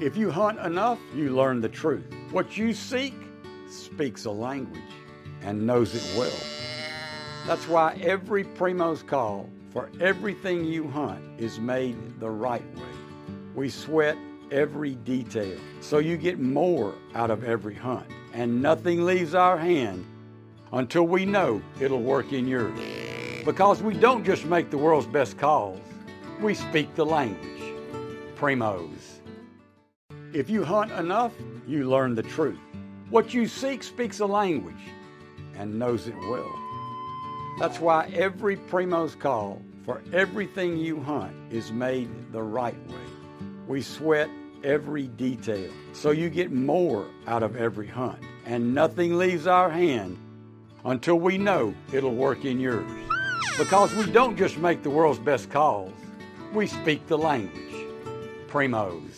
If you hunt enough, you learn the truth. What you seek speaks a language and knows it well. That's why every Primos call for everything you hunt is made the right way. We sweat every detail so you get more out of every hunt, and nothing leaves our hand until we know it'll work in yours. Because we don't just make the world's best calls, we speak the language. Primos. If you hunt enough, you learn the truth. What you seek speaks a language and knows it well. That's why every Primos call for everything you hunt is made the right way. We sweat every detail so you get more out of every hunt, and nothing leaves our hand until we know it'll work in yours. Because we don't just make the world's best calls, we speak the language. Primos.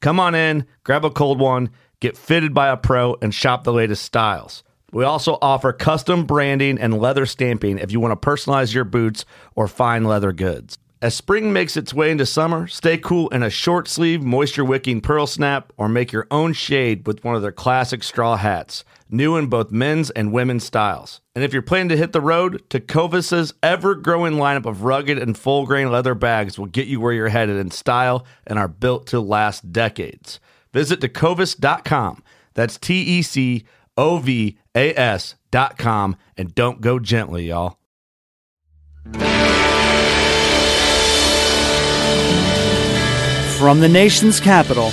Come on in, grab a cold one, get fitted by a pro, and shop the latest styles. We also offer custom branding and leather stamping if you want to personalize your boots or fine leather goods. As spring makes its way into summer, stay cool in a short sleeve, moisture wicking pearl snap or make your own shade with one of their classic straw hats, new in both men's and women's styles. And if you're planning to hit the road, Tecovas' ever growing lineup of rugged and full grain leather bags will get you where you're headed in style and are built to last decades. Visit tecovas.com. That's T E C O V A S.com. And don't go gently, y'all. From the nation's capital,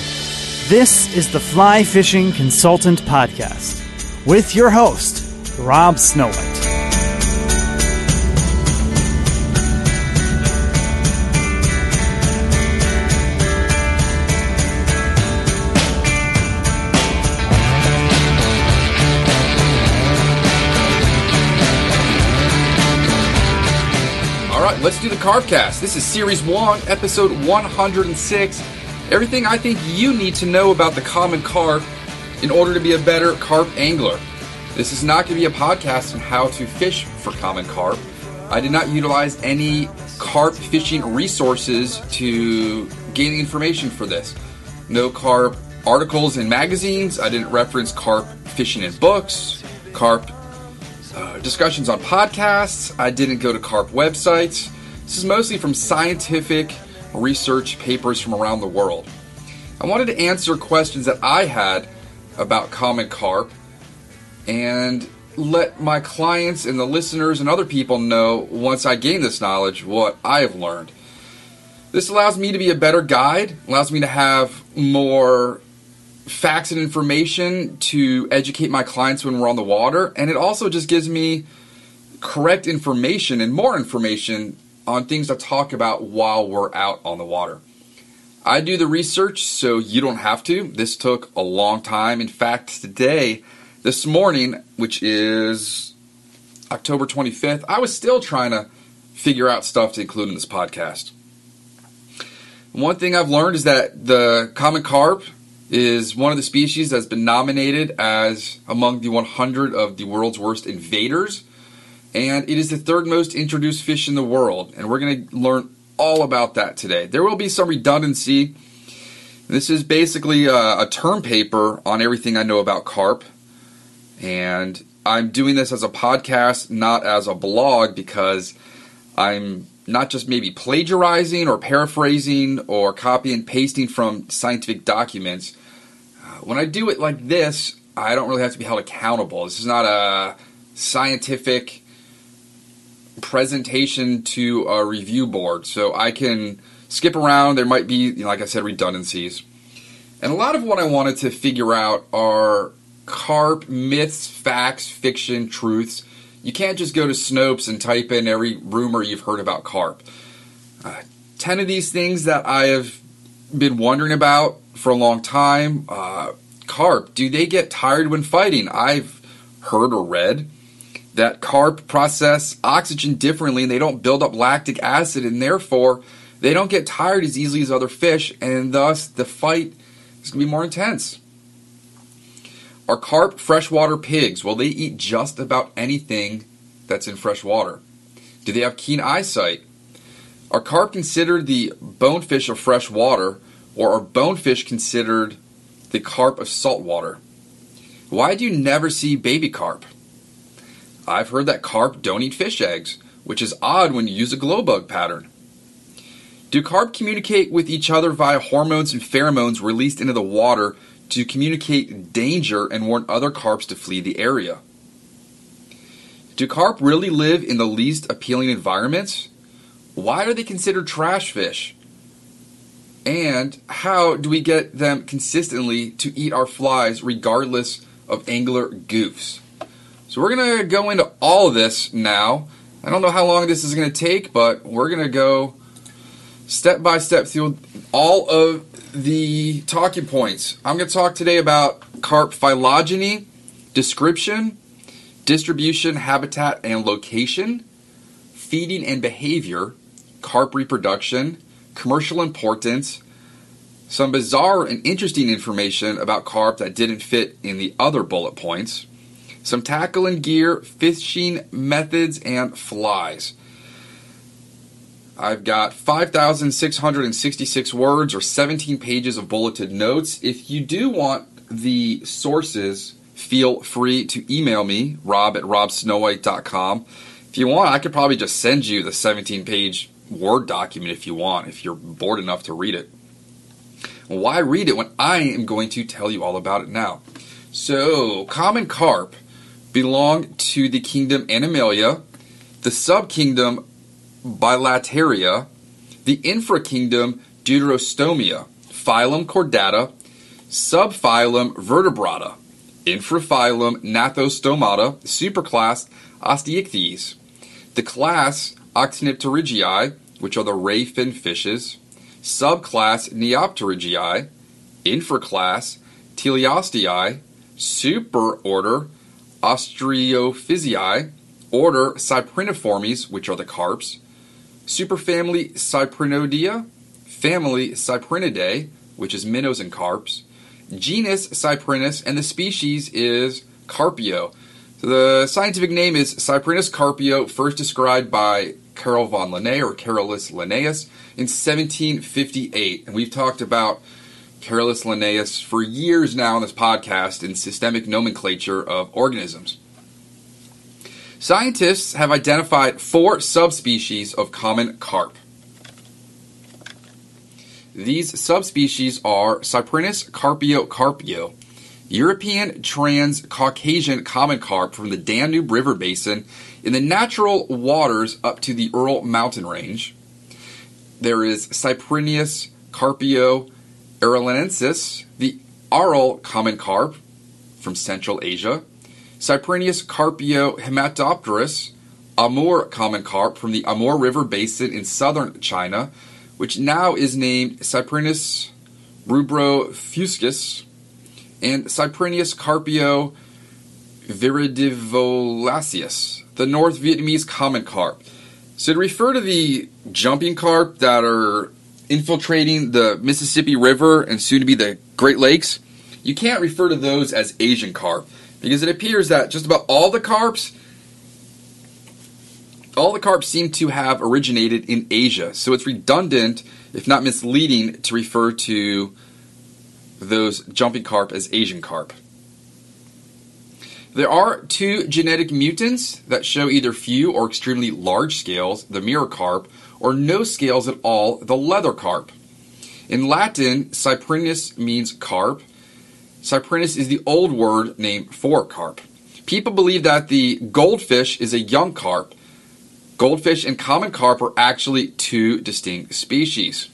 this is the Fly Fishing Consultant Podcast with your host, Rob right, let's do the Carpcast. This is Series 1, Episode 106. Everything I think you need to know about the common carp in order to be a better carp angler. This is not going to be a podcast on how to fish for common carp. I did not utilize any carp fishing resources to gain information for this. No carp articles in magazines. I didn't reference carp fishing in books, carp uh, discussions on podcasts. I didn't go to carp websites. This is mostly from scientific research papers from around the world. I wanted to answer questions that I had about common carp and let my clients and the listeners and other people know once I gain this knowledge what I have learned. This allows me to be a better guide, allows me to have more facts and information to educate my clients when we're on the water, and it also just gives me correct information and more information on things to talk about while we're out on the water. I do the research so you don't have to. This took a long time. In fact, today, this morning, which is October 25th, I was still trying to figure out stuff to include in this podcast. One thing I've learned is that the common carp is one of the species that's been nominated as among the 100 of the world's worst invaders. And it is the third most introduced fish in the world. And we're going to learn all about that today. There will be some redundancy. This is basically a, a term paper on everything I know about carp. And I'm doing this as a podcast, not as a blog, because I'm not just maybe plagiarizing or paraphrasing or copy and pasting from scientific documents. Uh, when I do it like this, I don't really have to be held accountable. This is not a scientific presentation to a review board, so I can skip around. There might be, you know, like I said, redundancies. And a lot of what I wanted to figure out are carp myths, facts, fiction, truths you can't just go to Snopes and type in every rumor you've heard about carp. Uh, 10 of these things that I have been wondering about for a long time. Uh, carp, do they get tired when fighting? I've heard or read that carp process oxygen differently and they don't build up lactic acid and therefore they don't get tired as easily as other fish and thus the fight is going to be more intense. Are carp freshwater pigs? Well, they eat just about anything that's in fresh water. Do they have keen eyesight? Are carp considered the bonefish of fresh water, or are bonefish considered the carp of salt water? Why do you never see baby carp? I've heard that carp don't eat fish eggs, which is odd when you use a glow bug pattern. Do carp communicate with each other via hormones and pheromones released into the water to communicate danger and warn other carps to flee the area? Do carp really live in the least appealing environments? Why are they considered trash fish? And how do we get them consistently to eat our flies regardless of angler goofs? So we're going to go into all of this now. I don't know how long this is going to take, but we're going to go step by step through all of the talking points. I'm going to talk today about carp phylogeny, description, distribution, habitat, and location, feeding and behavior, carp reproduction, commercial importance, some bizarre and interesting information about carp that didn't fit in the other bullet points, some tackle and gear, fishing methods, and flies. I've got 5,666 words or 17 pages of bulleted notes. If you do want the sources, feel free to email me, rob at robsnowhite.com. If you want, I could probably just send you the 17 page Word document if you want, if you're bored enough to read it. Why read it when I am going to tell you all about it now? So, common carp belong to the kingdom Animalia, the subkingdom Bilateria, the infrakingdom Deuterostomia, phylum Chordata, subphylum Vertebrata, infraphylum Gnathostomata, superclass Osteichthyes, the class Actinopterygii, which are the ray fin fishes, subclass Neopterygii, infraclass Teleostei, superorder Ostariophysi, order Cypriniformes, which are the carps, superfamily Cyprinoidea, family Cyprinidae, which is minnows and carps, genus Cyprinus, and the species is Carpio. So the scientific name is Cyprinus carpio, first described by Carol von Linné or Carolus Linnaeus in 1758. And we've talked about Carolus Linnaeus for years now on this podcast in systemic nomenclature of organisms. Scientists have identified four subspecies of common carp. These subspecies are Cyprinus carpio European trans Caucasian common carp from the Danube River basin in the natural waters up to the Ural mountain range. There is Cyprinus carpio aralensis, the Aral common carp from Central Asia. Cyprinus carpio hematopterus, Amur common carp from the Amur River basin in southern China, which now is named Cyprinus rubrofuscus, and Cyprinus carpio viridiviolaceus, the North Vietnamese common carp. So to refer to the jumping carp that are infiltrating the Mississippi River and soon to be the Great Lakes, you can't refer to those as Asian carp because it appears that just about all the carps all the carps seem to have originated in Asia. So it's redundant, if not misleading, to refer to those jumping carp as Asian carp. There are two genetic mutants that show either few or extremely large scales, the mirror carp, or no scales at all, the leather carp. In Latin, cyprinus means carp. Cyprinus is the old word name for carp. People believe that the goldfish is a young carp. Goldfish and common carp are actually two distinct species.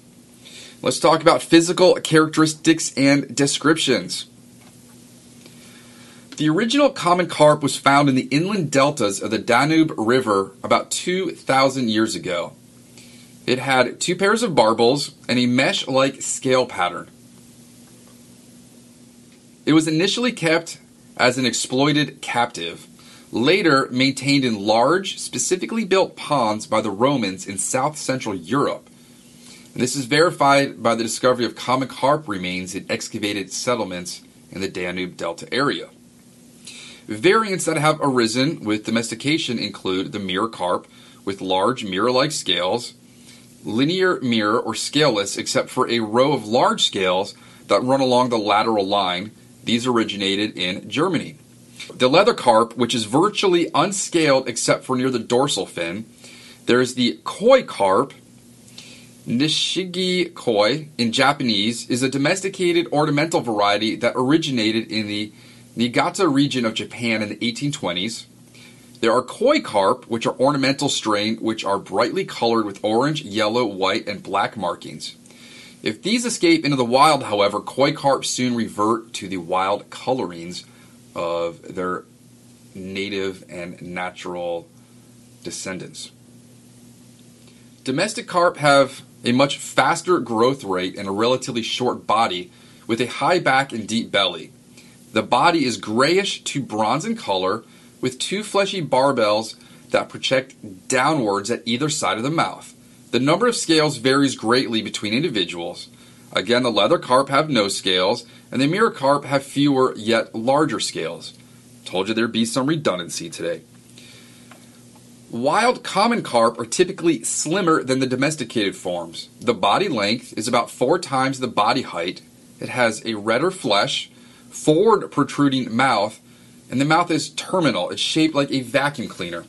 Let's talk about physical characteristics and descriptions. The original common carp was found in the inland deltas of the Danube River about 2,000 years ago. It had two pairs of barbels and a mesh like scale pattern. It was initially kept as an exploited captive, later maintained in large, specifically built ponds by the Romans in south central Europe. And this is verified by the discovery of common carp remains in excavated settlements in the Danube Delta area. Variants that have arisen with domestication include the mirror carp with large mirror like scales, linear mirror or scaleless except for a row of large scales that run along the lateral line. These originated in Germany. The leather carp, which is virtually unscaled except for near the dorsal fin. There's the koi carp. Nishikigoi in Japanese is a domesticated ornamental variety that originated in the Niigata region of Japan in the 1820s. There are koi carp, which are ornamental strain, which are brightly colored with orange, yellow, white, and black markings. If these escape into the wild, however, koi carp soon revert to the wild colorings of their native and natural descendants. Domestic carp have a much faster growth rate and a relatively short body with a high back and deep belly. The body is grayish to bronze in color with two fleshy barbels that project downwards at either side of the mouth. The number of scales varies greatly between individuals. Again, the leather carp have no scales, and the mirror carp have fewer yet larger scales. Told you there'd be some redundancy today. Wild common carp are typically slimmer than the domesticated forms. The body length is about four times the body height. It has a redder flesh, forward protruding mouth, and the mouth is terminal. It's shaped like a vacuum cleaner.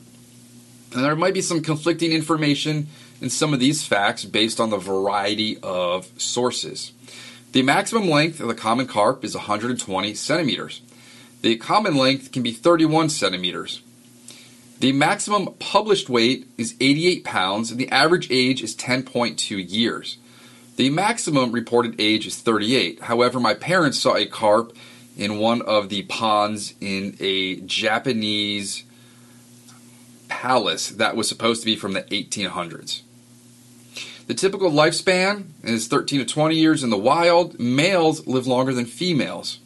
And there might be some conflicting information in some of these facts based on the variety of sources. The maximum length of the common carp is 120 centimeters. The common length can be 31 centimeters. The maximum published weight is 88 pounds, and the average age is 10.2 years. The maximum reported age is 38. However, my parents saw a carp in one of the ponds in a Japanese palace that was supposed to be from the 1800s. The typical lifespan is 13 to 20 years in the wild. Males live longer than females.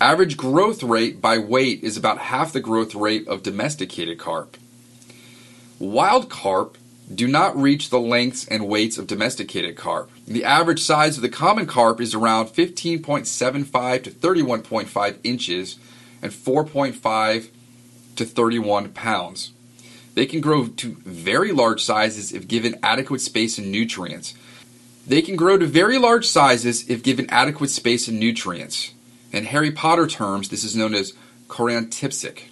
Average growth rate by weight is about half the growth rate of domesticated carp. Wild carp do not reach the lengths and weights of domesticated carp. The average size of the common carp is around 15.75 to 31.5 inches and 4.5 to 31 pounds. They can grow to very large sizes if given adequate space and nutrients. They can grow to very large sizes if given adequate space and nutrients. In Harry Potter terms, this is known as Corantipsic.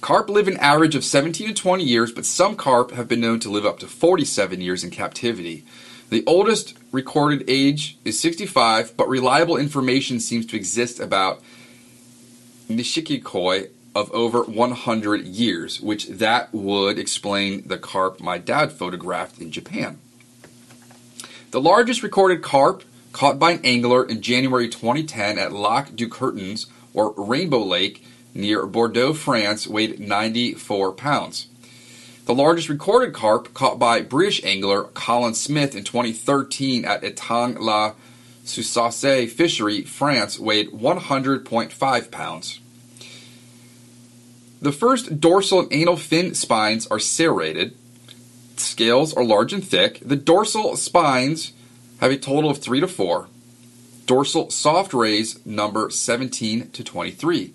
Carp live an average of 17 to 20 years, but some carp have been known to live up to 47 years in captivity. The oldest recorded age is 65, but reliable information seems to exist about Nishikikoi of over 100 years, which that would explain the carp my dad photographed in Japan. The largest recorded carp caught by an angler in January 2010 at Lac du Curtons or Rainbow Lake near Bordeaux, France, weighed 94 pounds. The largest recorded carp caught by British angler Colin Smith in 2013 at Etang la Saussaie Fishery, France, weighed 100.5 pounds. The first dorsal and anal fin spines are serrated. Scales are large and thick. The dorsal spines have a total of 3 to 4. Dorsal soft rays number 17 to 23.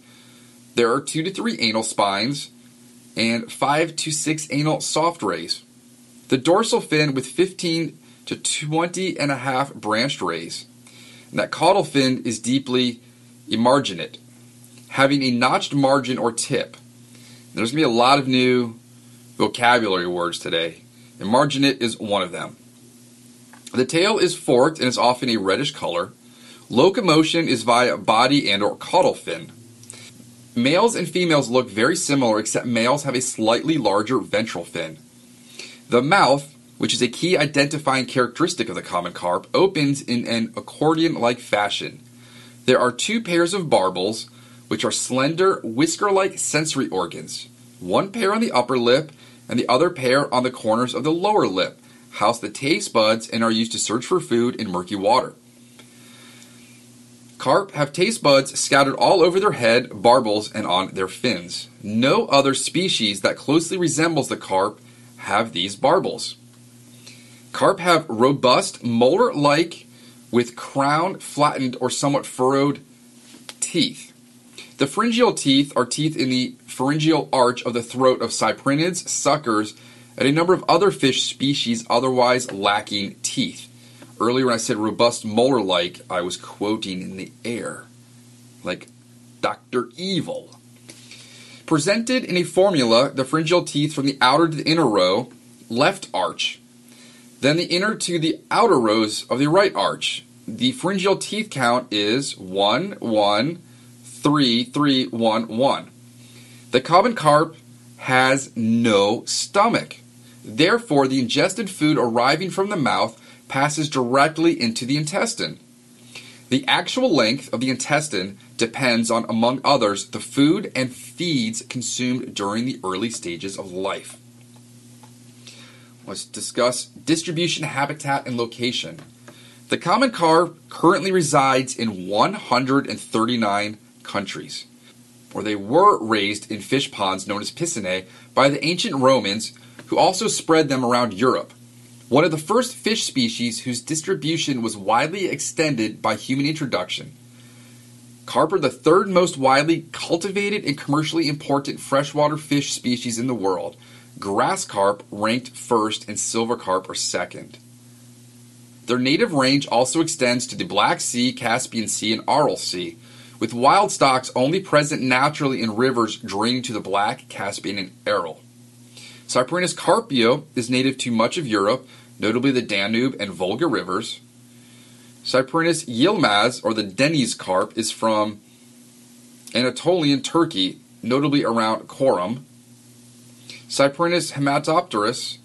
There are 2 to 3 anal spines and 5 to 6 anal soft rays. The dorsal fin with 15 to 20 and a half branched rays. And that caudal fin is deeply emarginate, having a notched margin or tip. There's going to be a lot of new vocabulary words today. Emarginate is one of them. The tail is forked and is often a reddish color. Locomotion is via body and or caudal fin. Males and females look very similar except males have a slightly larger ventral fin. The mouth, which is a key identifying characteristic of the common carp, opens in an accordion-like fashion. There are two pairs of barbels, which are slender, whisker like sensory organs. One pair on the upper lip and the other pair on the corners of the lower lip house the taste buds and are used to search for food in murky water. Carp have taste buds scattered all over their head, barbels, and on their fins. No other species that closely resembles the carp have these barbels. Carp have robust, molar like, with crown, flattened, or somewhat furrowed teeth. The pharyngeal teeth are teeth in the pharyngeal arch of the throat of cyprinids, suckers, and a number of other fish species otherwise lacking teeth. Earlier, when I said robust molar like, I was quoting in the air, like Dr. Evil. Presented in a formula, the pharyngeal teeth from the outer to the inner row, left arch, then the inner to the outer rows of the right arch. The pharyngeal teeth count is 1, 1, 3, 3, 1, 1. The common carp has no stomach. Therefore, the ingested food arriving from the mouth passes directly into the intestine. The actual length of the intestine depends on, among others, the food and feeds consumed during the early stages of life. Let's discuss distribution, habitat, and location. The common carp currently resides in 139 countries, where they were raised in fish ponds known as piscinae by the ancient Romans, who also spread them around Europe. One of the first fish species whose distribution was widely extended by human introduction. Carp are the third most widely cultivated and commercially important freshwater fish species in the world. Grass carp ranked first and silver carp are second. Their native range also extends to the Black Sea, Caspian Sea, and Aral Sea, with wild stocks only present naturally in rivers draining to the Black, Caspian, and Aral. Cyprinus carpio is native to much of Europe, notably the Danube and Volga rivers. Cyprinus yilmaz, or the Deniz carp, is from Anatolian Turkey, notably around Corum. Cyprinus hematopterus,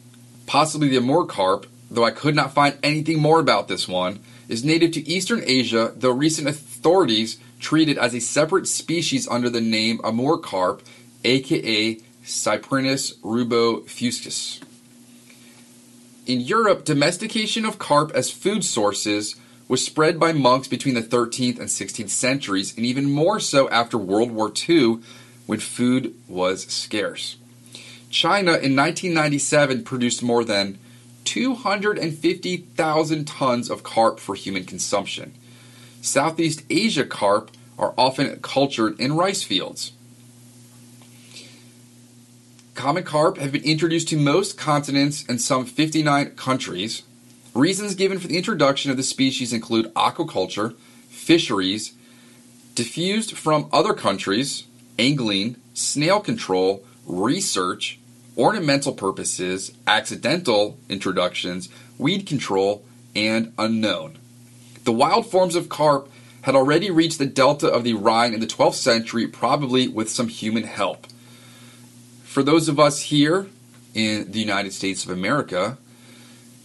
possibly the Amur carp, though I could not find anything more about this one, is native to Eastern Asia, though recent authorities treat it as a separate species under the name Amur carp, aka Cyprinus rubrofuscus. In Europe, domestication of carp as food sources was spread by monks between the 13th and 16th centuries, and even more so after World War II when food was scarce. China in 1997 produced more than 250,000 tons of carp for human consumption. Southeast Asia carp are often cultured in rice fields. Common carp have been introduced to most continents and some 59 countries. Reasons given for the introduction of the species include aquaculture, fisheries, diffused from other countries, angling, snail control, research, ornamental purposes, accidental introductions, weed control, and unknown. The wild forms of carp had already reached the delta of the Rhine in the 12th century, probably with some human help. For those of us here in the United States of America,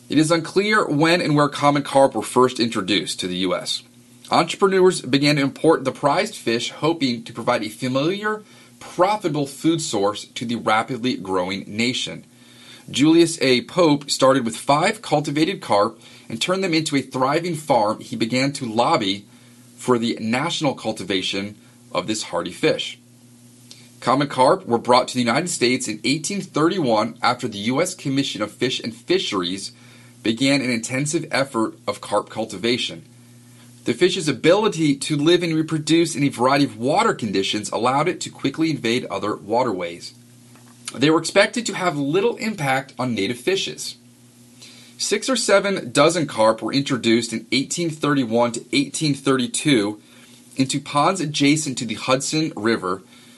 it is unclear when and where common carp were first introduced to the U.S. Entrepreneurs began to import the prized fish, hoping to provide a familiar, profitable food source to the rapidly growing nation. Julius A. Poppe started with five cultivated carp and turned them into a thriving farm. He began to lobby for the national cultivation of this hardy fish. Common carp were brought to the United States in 1831 after the U.S. Commission of Fish and Fisheries began an intensive effort of carp cultivation. The fish's ability to live and reproduce in a variety of water conditions allowed it to quickly invade other waterways. They were expected to have little impact on native fishes. Six or seven dozen carp were introduced in 1831 to 1832 into ponds adjacent to the Hudson River,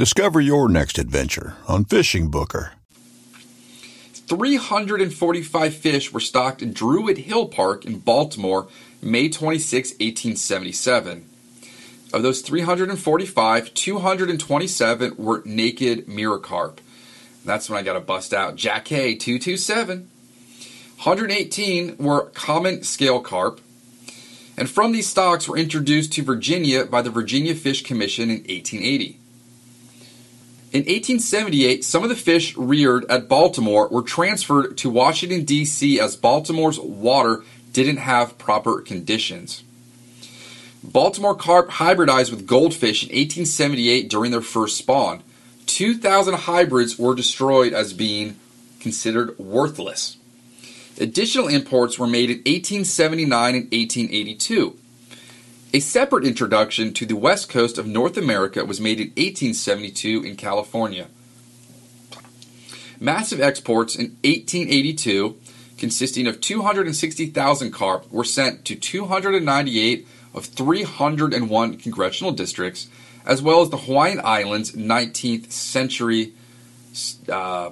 Discover your next adventure on Fishing Booker. 345 fish were stocked in Druid Hill Park in Baltimore May 26, 1877. Of those 345, 227 were naked mirror carp. That's when I got to bust out Jack K 227. 118 were common scale carp. And from these stocks were introduced to Virginia by the Virginia Fish Commission in 1880. In 1878, some of the fish reared at Baltimore were transferred to Washington, D.C. as Baltimore's water didn't have proper conditions. Baltimore carp hybridized with goldfish in 1878 during their first spawn. 2,000 hybrids were destroyed as being considered worthless. Additional imports were made in 1879 and 1882. A separate introduction to the west coast of North America was made in 1872 in California. Massive exports in 1882, consisting of 260,000 carp, were sent to 298 of 301 congressional districts, as well as the Hawaiian Islands 19th century, uh,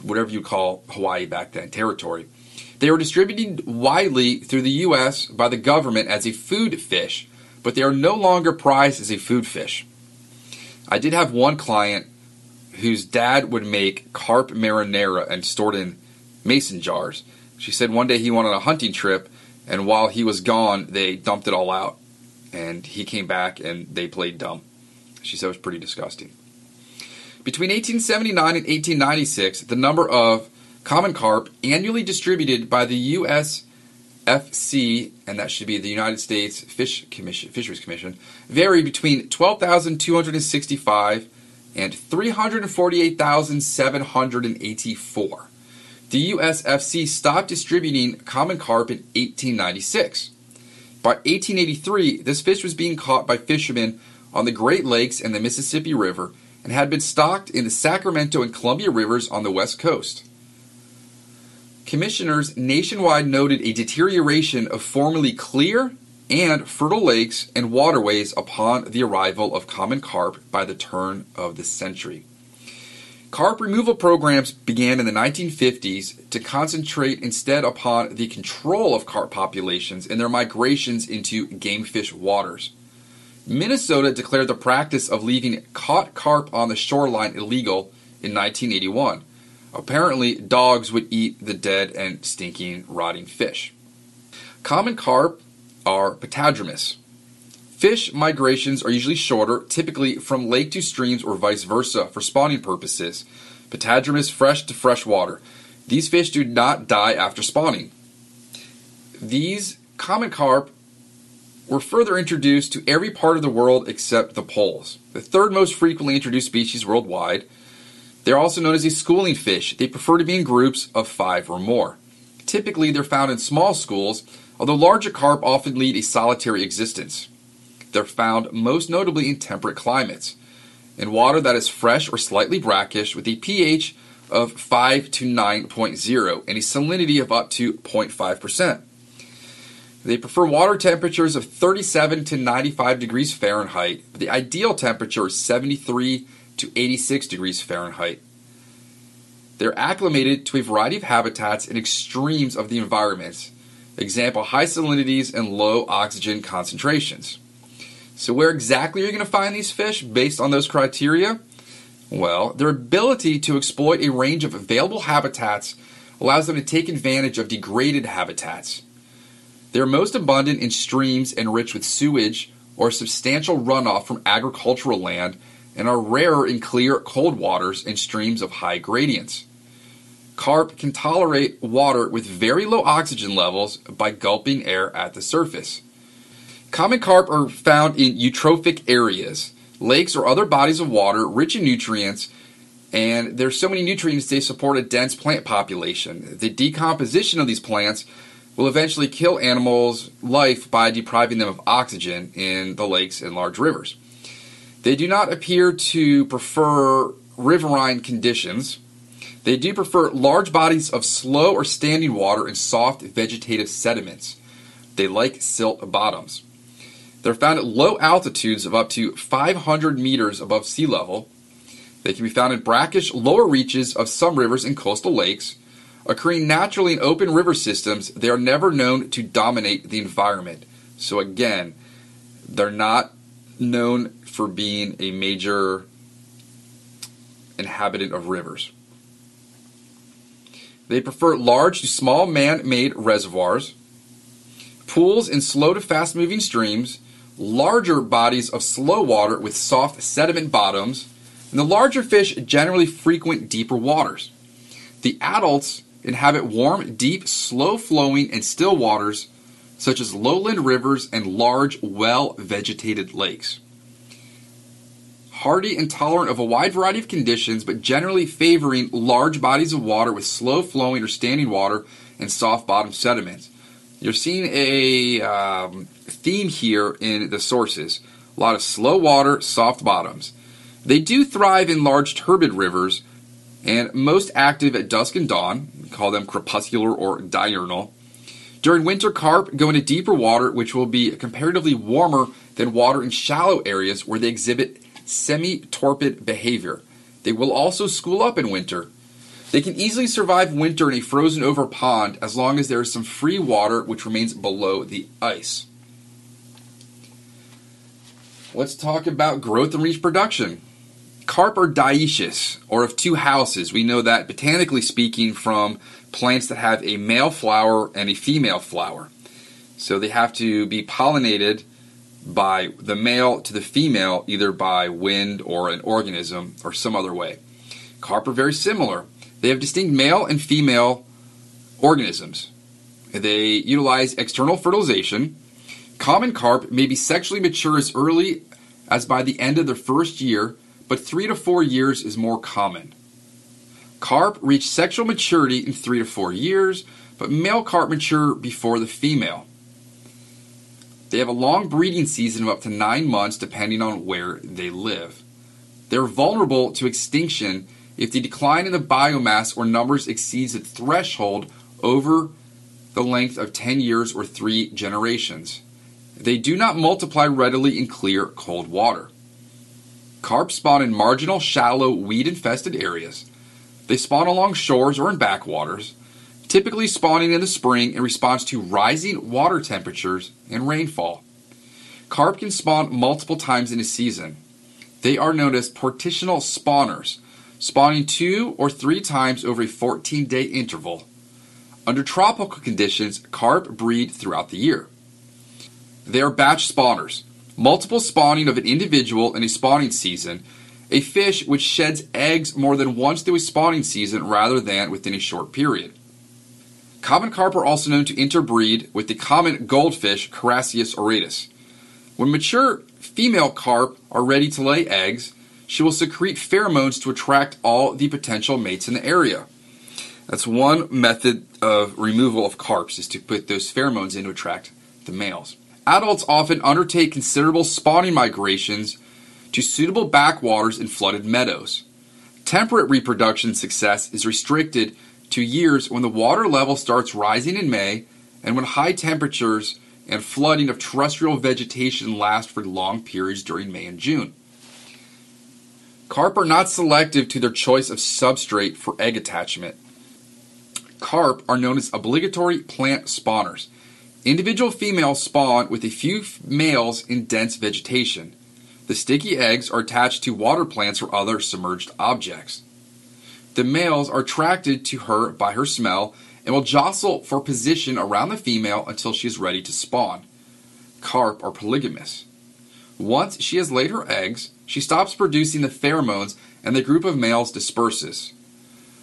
whatever you call Hawaii back then, territory. They were distributed widely through the U.S. by the government as a food fish, but they are no longer prized as a food fish. I did have one client whose dad would make carp marinara and stored in mason jars. She said one day he went on a hunting trip, and while he was gone, they dumped it all out. And he came back and they played dumb. She said it was pretty disgusting. Between 1879 and 1896, the number of common carp annually distributed by the USFC, and that should be the United States Fish Commission, Fisheries Commission, vary between 12,265 and 348,784. The USFC stopped distributing common carp in 1896. By 1883, this fish was being caught by fishermen on the Great Lakes and the Mississippi River and had been stocked in the Sacramento and Columbia rivers on the west coast. Commissioners nationwide noted a deterioration of formerly clear and fertile lakes and waterways upon the arrival of common carp by the turn of the century. Carp removal programs began in the 1950s to concentrate instead upon the control of carp populations and their migrations into game fish waters. Minnesota declared the practice of leaving caught carp on the shoreline illegal in 1981. Apparently, dogs would eat the dead and stinking, rotting fish. Common carp are potamodromous. Fish migrations are usually shorter, typically from lake to streams or vice versa for spawning purposes. Potamodromous fresh to fresh water. These fish do not die after spawning. These common carp were further introduced to every part of the world except the poles. The third most frequently introduced species worldwide. They're also known as a schooling fish. They prefer to be in groups of five or more. Typically, they're found in small schools, although larger carp often lead a solitary existence. They're found most notably in temperate climates, in water that is fresh or slightly brackish with a pH of 5 to 9.0 and a salinity of up to 0.5%. They prefer water temperatures of 37 to 95 degrees Fahrenheit, but the ideal temperature is 73 to 86 degrees Fahrenheit. They're acclimated to a variety of habitats and extremes of the environment. Example, high salinities and low oxygen concentrations. So, where exactly are you going to find these fish based on those criteria? Well, their ability to exploit a range of available habitats allows them to take advantage of degraded habitats. They are most abundant in streams enriched with sewage or substantial runoff from agricultural land and are rarer in clear, cold waters and streams of high gradients. Carp can tolerate water with very low oxygen levels by gulping air at the surface. Common carp are found in eutrophic areas, lakes or other bodies of water rich in nutrients, and there's so many nutrients they support a dense plant population. The decomposition of these plants will eventually kill animals' life by depriving them of oxygen in the lakes and large rivers. They do not appear to prefer riverine conditions. They do prefer large bodies of slow or standing water and soft vegetative sediments. They like silt bottoms. They're found at low altitudes of up to 500 meters above sea level. They can be found in brackish lower reaches of some rivers and coastal lakes. Occurring naturally in open river systems, they are never known to dominate the environment. So, again, they're not known for being a major inhabitant of rivers. They prefer large to small man made reservoirs, pools in slow to fast moving streams, larger bodies of slow water with soft sediment bottoms, and the larger fish generally frequent deeper waters. The adults inhabit warm, deep, slow flowing, and still waters such as lowland rivers and large, well vegetated lakes. Hardy and tolerant of a wide variety of conditions, but generally favoring large bodies of water with slow flowing or standing water and soft bottom sediments. You're seeing a um, theme here in the sources a lot of slow water, soft bottoms. They do thrive in large turbid rivers and most active at dusk and dawn. We call them crepuscular or diurnal. During winter, carp go into deeper water, which will be comparatively warmer than water in shallow areas where they exhibit semi torpid behavior. They will also school up in winter. They can easily survive winter in a frozen over pond as long as there is some free water which remains below the ice. Let's talk about growth and reproduction. Carp are dioecious, or of two houses. We know that botanically speaking from plants that have a male flower and a female flower. So they have to be pollinated by the male to the female, either by wind or an organism or some other way. Carp are very similar. They have distinct male and female organisms. They utilize external fertilization. Common carp may be sexually mature as early as by the end of their first year, but three to four years is more common. Carp reach sexual maturity in three to four years, but male carp mature before the female. They have a long breeding season of up to nine months depending on where they live. They're vulnerable to extinction if the decline in the biomass or numbers exceeds the threshold over the length of 10 years or three generations. They do not multiply readily in clear, cold water. Carp spawn in marginal, shallow, weed infested areas. They spawn along shores or in backwaters, typically spawning in the spring in response to rising water temperatures and rainfall. Carp can spawn multiple times in a season. They are known as portational spawners, spawning two or three times over a 14 day interval. Under tropical conditions, carp breed throughout the year. They are batch spawners, multiple spawning of an individual in a spawning season, a fish which sheds eggs more than once through a spawning season rather than within a short period. Common carp are also known to interbreed with the common goldfish Carassius auratus. When mature female carp are ready to lay eggs, she will secrete pheromones to attract all the potential mates in the area. That's one method of removal of carps is to put those pheromones in to attract the males. Adults often undertake considerable spawning migrations to suitable backwaters and flooded meadows. Temperate reproduction success is restricted to years when the water level starts rising in May and when high temperatures and flooding of terrestrial vegetation last for long periods during May and June. Carp are not selective to their choice of substrate for egg attachment. Carp are known as obligatory plant spawners. Individual females spawn with a few males in dense vegetation. The sticky eggs are attached to water plants or other submerged objects. The males are attracted to her by her smell and will jostle for position around the female until she is ready to spawn. Carp are polygamous. Once she has laid her eggs, she stops producing the pheromones and the group of males disperses.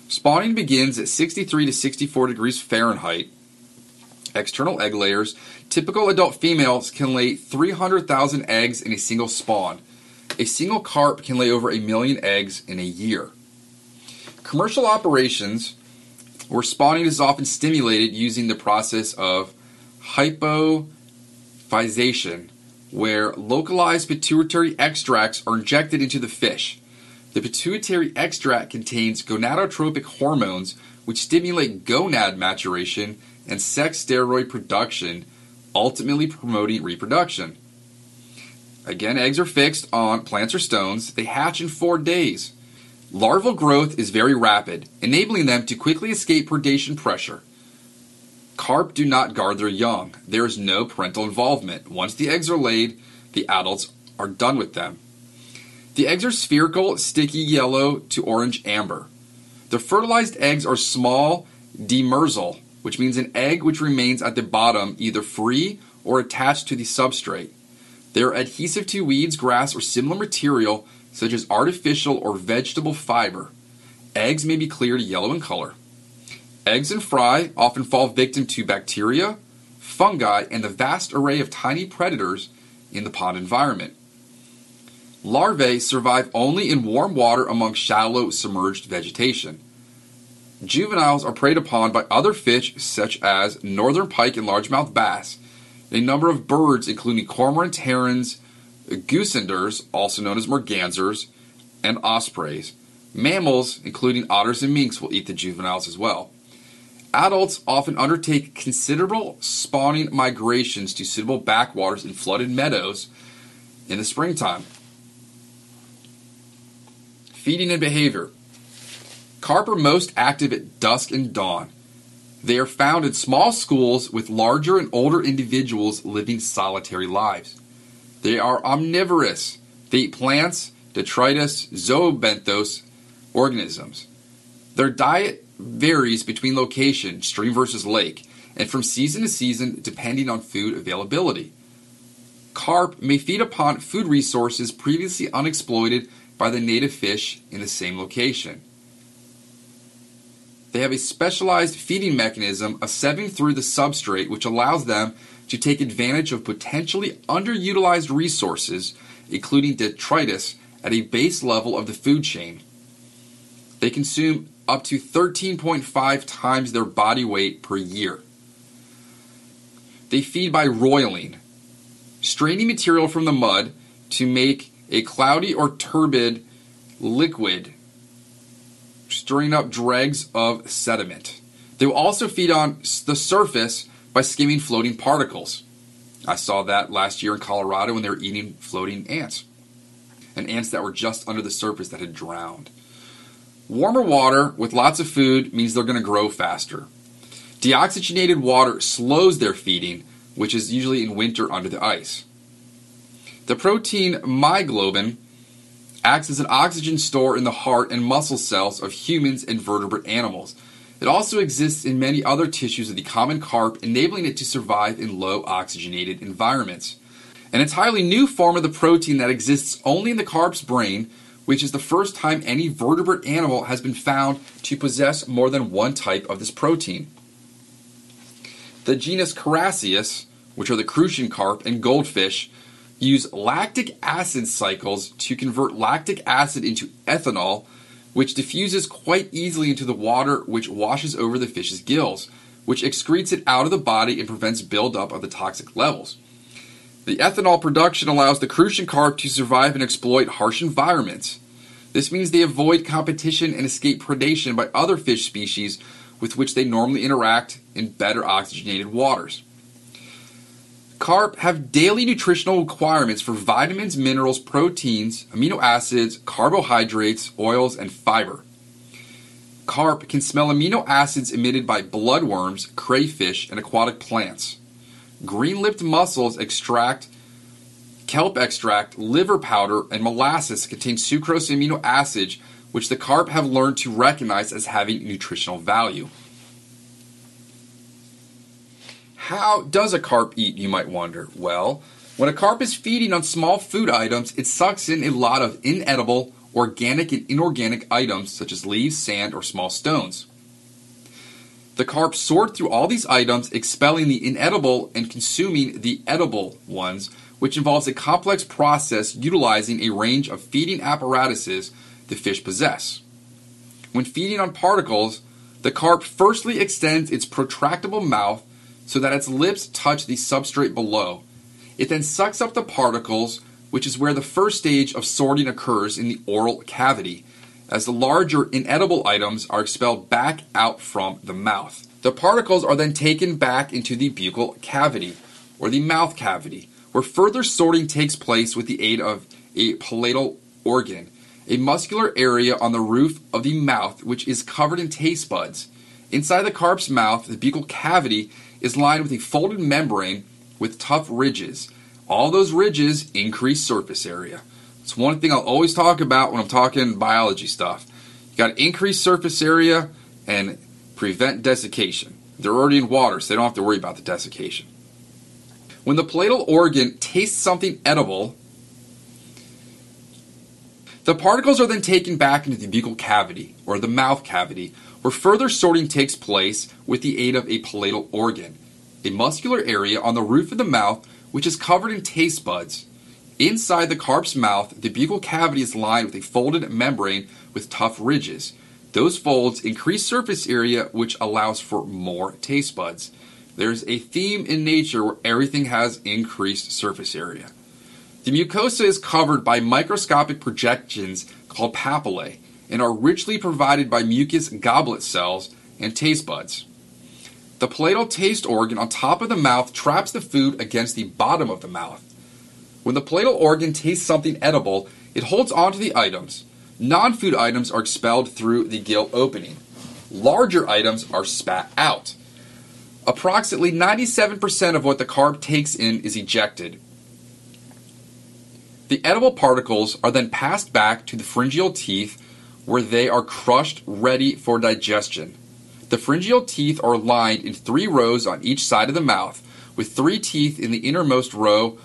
Spawning begins at 63 to 64 degrees Fahrenheit. External egg layers. Typical adult females can lay 300,000 eggs in a single spawn. A single carp can lay over a million eggs in a year. Commercial operations where spawning is often stimulated using the process of hypophysation, where localized pituitary extracts are injected into the fish. The pituitary extract contains gonadotropic hormones which stimulate gonad maturation and sex steroid production, ultimately promoting reproduction. Again, eggs are fixed on plants or stones. They hatch in four days. Larval growth is very rapid, enabling them to quickly escape predation pressure. Carp do not guard their young. There is no parental involvement. Once the eggs are laid, the adults are done with them. The eggs are spherical, sticky yellow to orange amber. The fertilized eggs are small demersal, which means an egg which remains at the bottom either free or attached to the substrate. They are adhesive to weeds, grass, or similar material such as artificial or vegetable fiber. Eggs may be clear to yellow in color. Eggs and fry often fall victim to bacteria, fungi, and the vast array of tiny predators in the pond environment. Larvae survive only in warm water among shallow submerged vegetation. Juveniles are preyed upon by other fish such as northern pike and largemouth bass, a number of birds including cormorants, herons, goosanders, also known as mergansers, and ospreys. Mammals, including otters and minks, will eat the juveniles as well. Adults often undertake considerable spawning migrations to suitable backwaters and flooded meadows in the springtime. Feeding and behavior. Carp are most active at dusk and dawn. They are found in small schools with larger and older individuals living solitary lives. They are omnivorous. They eat plants, detritus, zoobenthos organisms. Their diet varies between location, stream versus lake, and from season to season depending on food availability. Carp may feed upon food resources previously unexploited by the native fish in the same location. They have a specialized feeding mechanism of seving through the substrate, which allows them to take advantage of potentially underutilized resources, including detritus, at a base level of the food chain. They consume up to 13.5 times their body weight per year. They feed by roiling, straining material from the mud to make a cloudy or turbid liquid, stirring up dregs of sediment. They will also feed on the surface by skimming floating particles. I saw that last year in Colorado when they were eating floating ants, and ants that were just under the surface that had drowned. Warmer water with lots of food means they're going to grow faster. Deoxygenated water slows their feeding, which is usually in winter under the ice. The protein myoglobin acts as an oxygen store in the heart and muscle cells of humans and vertebrate animals. It also exists in many other tissues of the common carp, enabling it to survive in low oxygenated environments. An entirely new form of the protein that exists only in the carp's brain, which is the first time any vertebrate animal has been found to possess more than one type of this protein. The genus Carassius, which are the crucian carp and goldfish, use lactic acid cycles to convert lactic acid into ethanol which diffuses quite easily into the water which washes over the fish's gills, which excretes it out of the body and prevents buildup of the toxic levels. The ethanol production allows the crucian carp to survive and exploit harsh environments. This means they avoid competition and escape predation by other fish species with which they normally interact in better oxygenated waters. Carp have daily nutritional requirements for vitamins, minerals, proteins, amino acids, carbohydrates, oils, and fiber. Carp can smell amino acids emitted by bloodworms, crayfish, and aquatic plants. Green lipped mussels extract kelp extract, liver powder, and molasses contain sucrose amino acids, which the carp have learned to recognize as having nutritional value. How does a carp eat, you might wonder? Well, when a carp is feeding on small food items, it sucks in a lot of inedible, organic, and inorganic items such as leaves, sand, or small stones. The carp sort through all these items, expelling the inedible and consuming the edible ones, which involves a complex process utilizing a range of feeding apparatuses the fish possess. When feeding on particles, the carp firstly extends its protractable mouth so that its lips touch the substrate below. It then sucks up the particles, which is where the first stage of sorting occurs in the oral cavity, as the larger inedible items are expelled back out from the mouth. The particles are then taken back into the buccal cavity, or the mouth cavity, where further sorting takes place with the aid of a palatal organ, a muscular area on the roof of the mouth which is covered in taste buds. Inside the carp's mouth, the buccal cavity is lined with a folded membrane with tough ridges. All those ridges increase surface area. It's one thing I'll always talk about when I'm talking biology stuff. You got to increase surface area and prevent desiccation. They're already in water, so they don't have to worry about the desiccation. When the palatal organ tastes something edible, the particles are then taken back into the buccal cavity or the mouth cavity, where further sorting takes place with the aid of a palatal organ, a muscular area on the roof of the mouth which is covered in taste buds. Inside the carp's mouth, the buccal cavity is lined with a folded membrane with tough ridges. Those folds increase surface area, which allows for more taste buds. There's a theme in nature where everything has increased surface area. The mucosa is covered by microscopic projections called papillae and are richly provided by mucus goblet cells and taste buds. The palatal taste organ on top of the mouth traps the food against the bottom of the mouth. When the palatal organ tastes something edible, it holds onto the items. Non food items are expelled through the gill opening. Larger items are spat out. Approximately 97% of what the carp takes in is ejected. The edible particles are then passed back to the pharyngeal teeth where they are crushed ready for digestion. The pharyngeal teeth are lined in three rows on each side of the mouth, with three teeth in the innermost row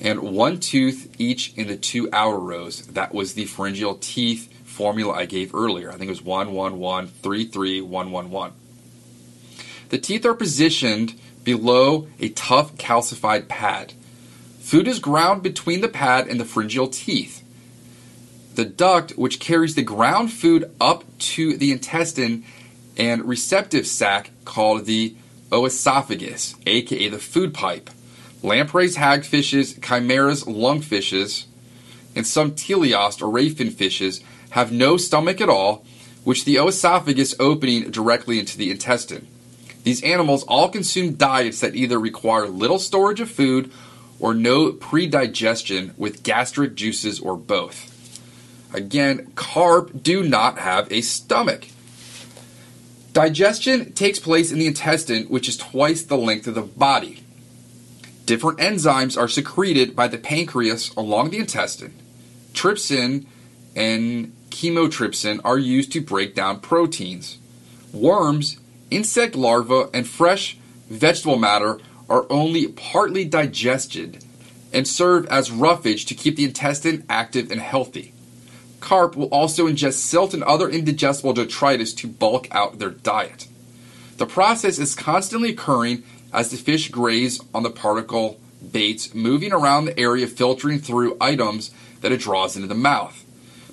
and one tooth each in the two outer rows. That was the pharyngeal teeth formula I gave earlier. I think it was 1, 1, 1, 3, 3, 1, 1, 1. The teeth are positioned below a tough calcified pad. Food is ground between the pad and the pharyngeal teeth. The duct, which carries the ground food up to the intestine, and receptive sac called the oesophagus, aka the food pipe. Lampreys, hagfishes, chimeras, lungfishes, and some teleost or rayfin fishes have no stomach at all, which the oesophagus opening directly into the intestine. These animals all consume diets that either require little storage of food or no predigestion with gastric juices or both. Again, carp do not have a stomach. Digestion takes place in the intestine, which is twice the length of the body. Different enzymes are secreted by the pancreas along the intestine. Trypsin and chymotrypsin are used to break down proteins. Worms, insect larvae, and fresh vegetable matter are only partly digested and serve as roughage to keep the intestine active and healthy carp will also ingest silt and other indigestible detritus to bulk out their diet. The process is constantly occurring as the fish graze on the particle baits, moving around the area, filtering through items that it draws into the mouth.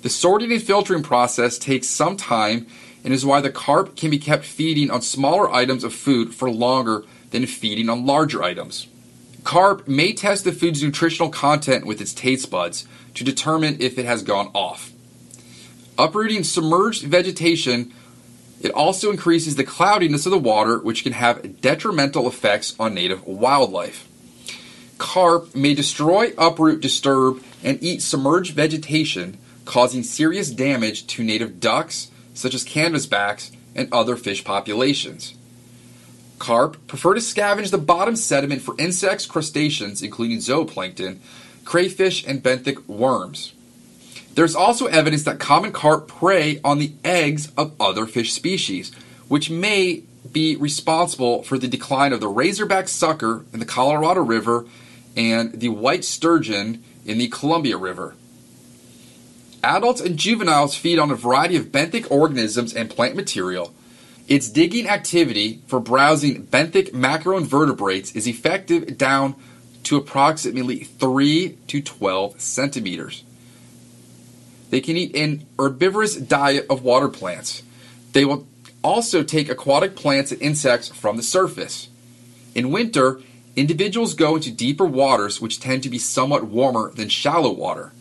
The sorting and filtering process takes some time and is why the carp can be kept feeding on smaller items of food for longer than feeding on larger items. Carp may test the food's nutritional content with its taste buds to determine if it has gone off. Uprooting submerged vegetation, it also increases the cloudiness of the water, which can have detrimental effects on native wildlife. Carp may destroy, uproot, disturb, and eat submerged vegetation, causing serious damage to native ducks, such as canvasbacks, and other fish populations. Carp prefer to scavenge the bottom sediment for insects, crustaceans, including zooplankton, crayfish, and benthic worms. There's also evidence that common carp prey on the eggs of other fish species, which may be responsible for the decline of the razorback sucker in the Colorado River and the white sturgeon in the Columbia River. Adults and juveniles feed on a variety of benthic organisms and plant material. Its digging activity for browsing benthic macroinvertebrates is effective down to approximately 3 to 12 centimeters. They can eat an herbivorous diet of water plants. They will also take aquatic plants and insects from the surface. In winter, individuals go into deeper waters which tend to be somewhat warmer than shallow water.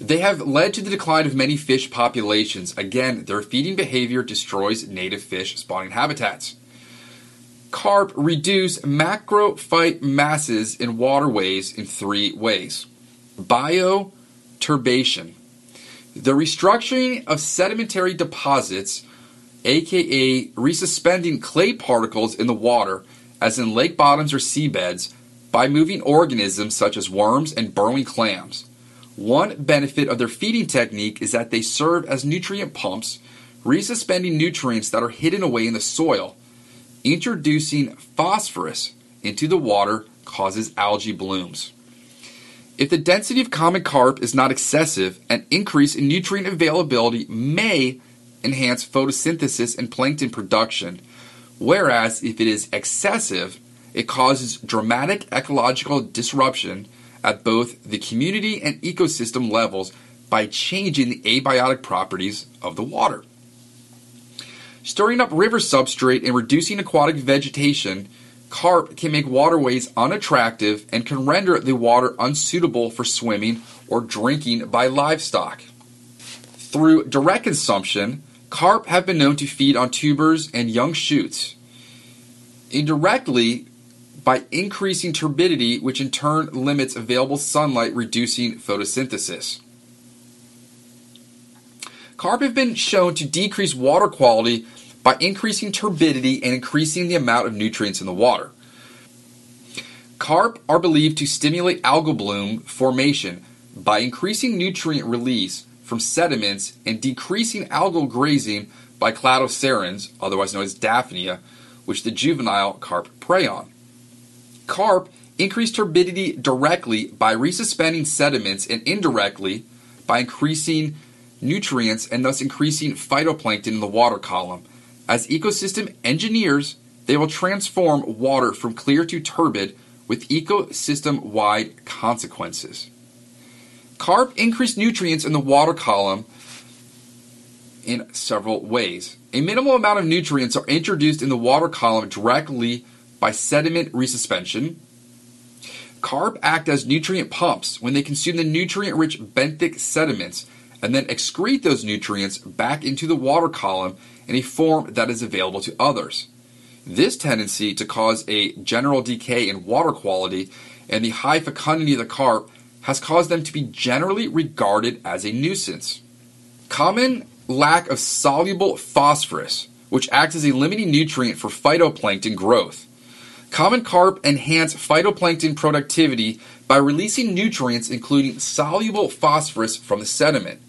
They have led to the decline of many fish populations. Again, their feeding behavior destroys native fish spawning habitats. Carp reduce macrophyte masses in waterways in three ways bioturbation, the restructuring of sedimentary deposits, aka resuspending clay particles in the water, as in lake bottoms or seabeds, by moving organisms such as worms and burrowing clams. One benefit of their feeding technique is that they serve as nutrient pumps, resuspending nutrients that are hidden away in the soil. Introducing phosphorus into the water causes algae blooms. If the density of common carp is not excessive, an increase in nutrient availability may enhance photosynthesis and plankton production, whereas if it is excessive, it causes dramatic ecological disruption at both the community and ecosystem levels by changing the abiotic properties of the water. Stirring up river substrate and reducing aquatic vegetation carp can make waterways unattractive and can render the water unsuitable for swimming or drinking by livestock. Through direct consumption, carp have been known to feed on tubers and young shoots. Indirectly, by increasing turbidity, which in turn limits available sunlight, reducing photosynthesis. Carp have been shown to decrease water quality by increasing turbidity and increasing the amount of nutrients in the water. Carp are believed to stimulate algal bloom formation by increasing nutrient release from sediments and decreasing algal grazing by cladocerans, otherwise known as Daphnia, which the juvenile carp prey on. Carp increase turbidity directly by resuspending sediments and indirectly by increasing nutrients and thus increasing phytoplankton in the water column as ecosystem engineers, they will transform water from clear to turbid with ecosystem wide consequences. Carp increase nutrients in the water column in several ways. A minimal amount of nutrients are introduced in the water column directly by sediment resuspension. Carp act as nutrient pumps when they consume the nutrient rich benthic sediments and then excrete those nutrients back into the water column in a form that is available to others. This tendency to cause a general decay in water quality and the high fecundity of the carp has caused them to be generally regarded as a nuisance. Common lack of soluble phosphorus, which acts as a limiting nutrient for phytoplankton growth. Common carp enhance phytoplankton productivity by releasing nutrients including soluble phosphorus from the sediment.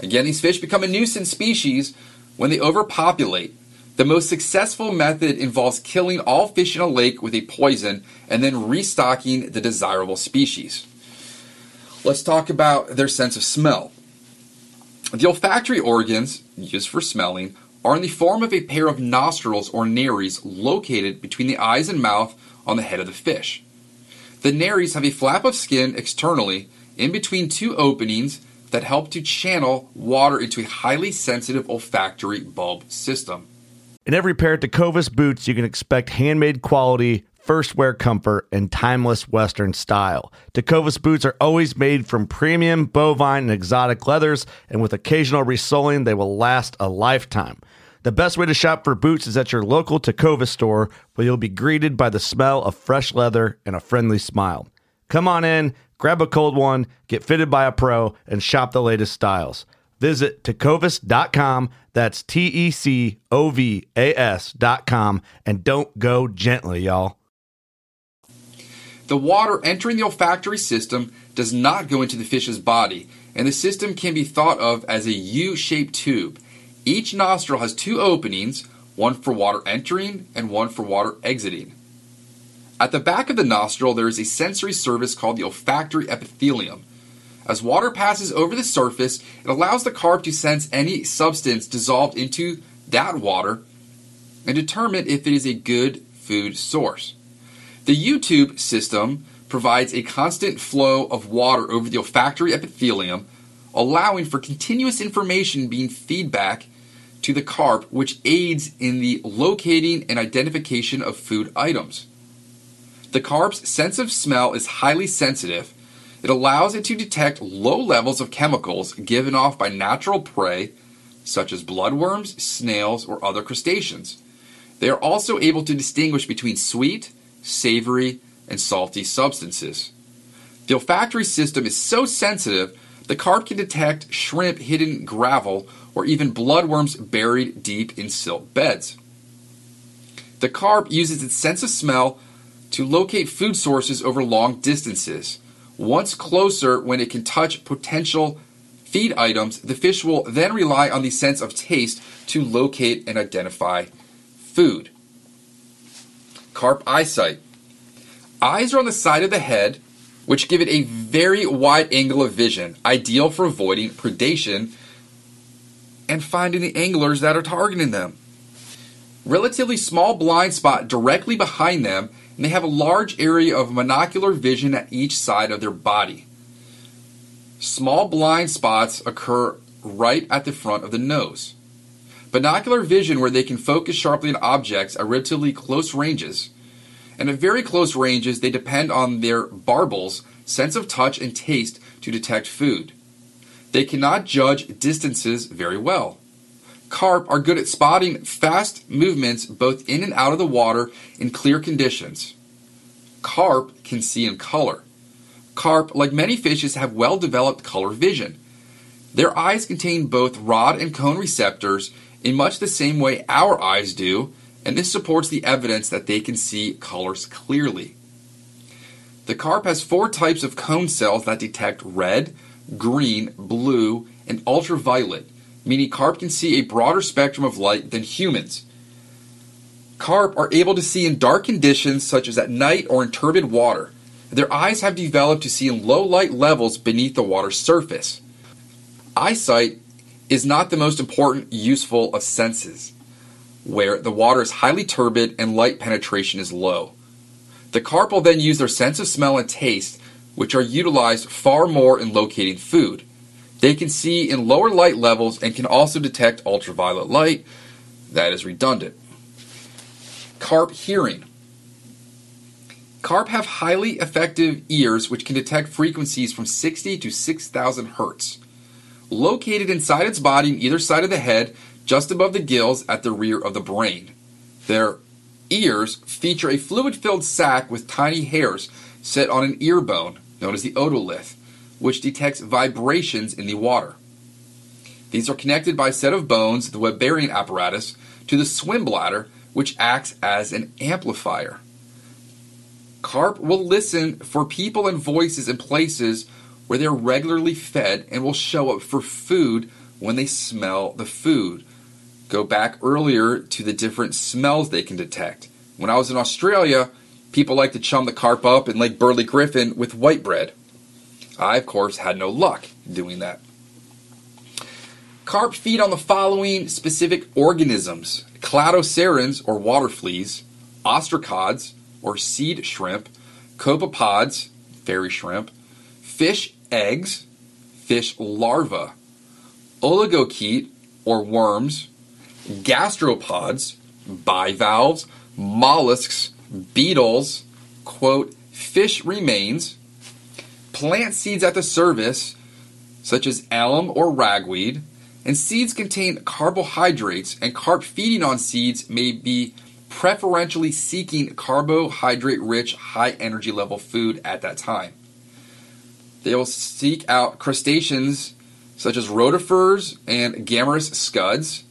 Again, these fish become a nuisance species when they overpopulate, the most successful method involves killing all fish in a lake with a poison and then restocking the desirable species. Let's talk about their sense of smell. The olfactory organs, used for smelling, are in the form of a pair of nostrils or nares located between the eyes and mouth on the head of the fish. The nares have a flap of skin externally in between two openings that help to channel water into a highly sensitive olfactory bulb system. In every pair of Tecovas boots, you can expect handmade quality, first wear comfort, and timeless Western style. Tecovas boots are always made from premium bovine and exotic leathers, and with occasional resoling, they will last a lifetime. The best way to shop for boots is at your local Tecovas store, where you'll be greeted by the smell of fresh leather and a friendly smile. Come on in, grab a cold one, get fitted by a pro, and shop the latest styles. Visit tecovas.com. That's T E C O V A S.com. And don't go gently, y'all. The water entering the olfactory system does not go into the fish's body, and the system can be thought of as a U shaped tube. Each nostril has two openings, one for water entering and one for water exiting. At the back of the nostril, there is a sensory surface called the olfactory epithelium. As water passes over the surface, it allows the carp to sense any substance dissolved into that water and determine if it is a good food source. The U tube system provides a constant flow of water over the olfactory epithelium, allowing for continuous information being feedback to the carp, which aids in the locating and identification of food items. The carp's sense of smell is highly sensitive. It allows it to detect low levels of chemicals given off by natural prey, such as bloodworms, snails, or other crustaceans. They are also able to distinguish between sweet, savory, and salty substances. The olfactory system is so sensitive, the carp can detect shrimp hidden in gravel or even bloodworms buried deep in silt beds. The carp uses its sense of smell to locate food sources over long distances. Once closer, when it can touch potential feed items, the fish will then rely on the sense of taste to locate and identify food. Carp eyesight. Eyes are on the side of the head, which give it a very wide angle of vision, ideal for avoiding predation and finding the anglers that are targeting them. Relatively small blind spot directly behind them, and they have a large area of monocular vision at each side of their body. Small blind spots occur right at the front of the nose. Binocular vision, where they can focus sharply on objects at relatively close ranges. And at very close ranges, they depend on their barbels, sense of touch, and taste to detect food. They cannot judge distances very well. Carp are good at spotting fast movements both in and out of the water in clear conditions. Carp can see in color. Carp, like many fishes, have well developed color vision. Their eyes contain both rod and cone receptors in much the same way our eyes do, and this supports the evidence that they can see colors clearly. The carp has four types of cone cells that detect red, green, blue, and ultraviolet, meaning carp can see a broader spectrum of light than humans. Carp are able to see in dark conditions such as at night or in turbid water. Their eyes have developed to see in low light levels beneath the water's surface. Eyesight is not the most important useful of senses, where the water is highly turbid and light penetration is low. The carp will then use their sense of smell and taste, which are utilized far more in locating food. They can see in lower light levels and can also detect ultraviolet light. That is redundant. Carp hearing. Carp have highly effective ears which can detect frequencies from 60 to 6,000 hertz located inside its body on either side of the head, just above the gills at the rear of the brain. Their ears feature a fluid filled sac with tiny hairs set on an ear bone, known as the otolith, which detects vibrations in the water. These are connected by a set of bones, the Weberian apparatus, to the swim bladder, which acts as an amplifier. Carp will listen for people and voices in places where they're regularly fed and will show up for food when they smell the food. Go back earlier to the different smells they can detect. When I was in Australia, people like to chum the carp up in Lake Burley Griffin with white bread. I, of course, had no luck doing that. Carp feed on the following specific organisms cladocerans, or water fleas, ostracods, or seed shrimp, copepods, fairy shrimp, fish eggs, fish larvae, oligochaete or worms, gastropods, bivalves, mollusks, beetles, quote, fish remains, plant seeds at the surface, such as alum or ragweed, and seeds contain carbohydrates, and carp feeding on seeds may be preferentially seeking carbohydrate rich, high energy level food at that time. They will seek out crustaceans such as rotifers and Gammarus scuds.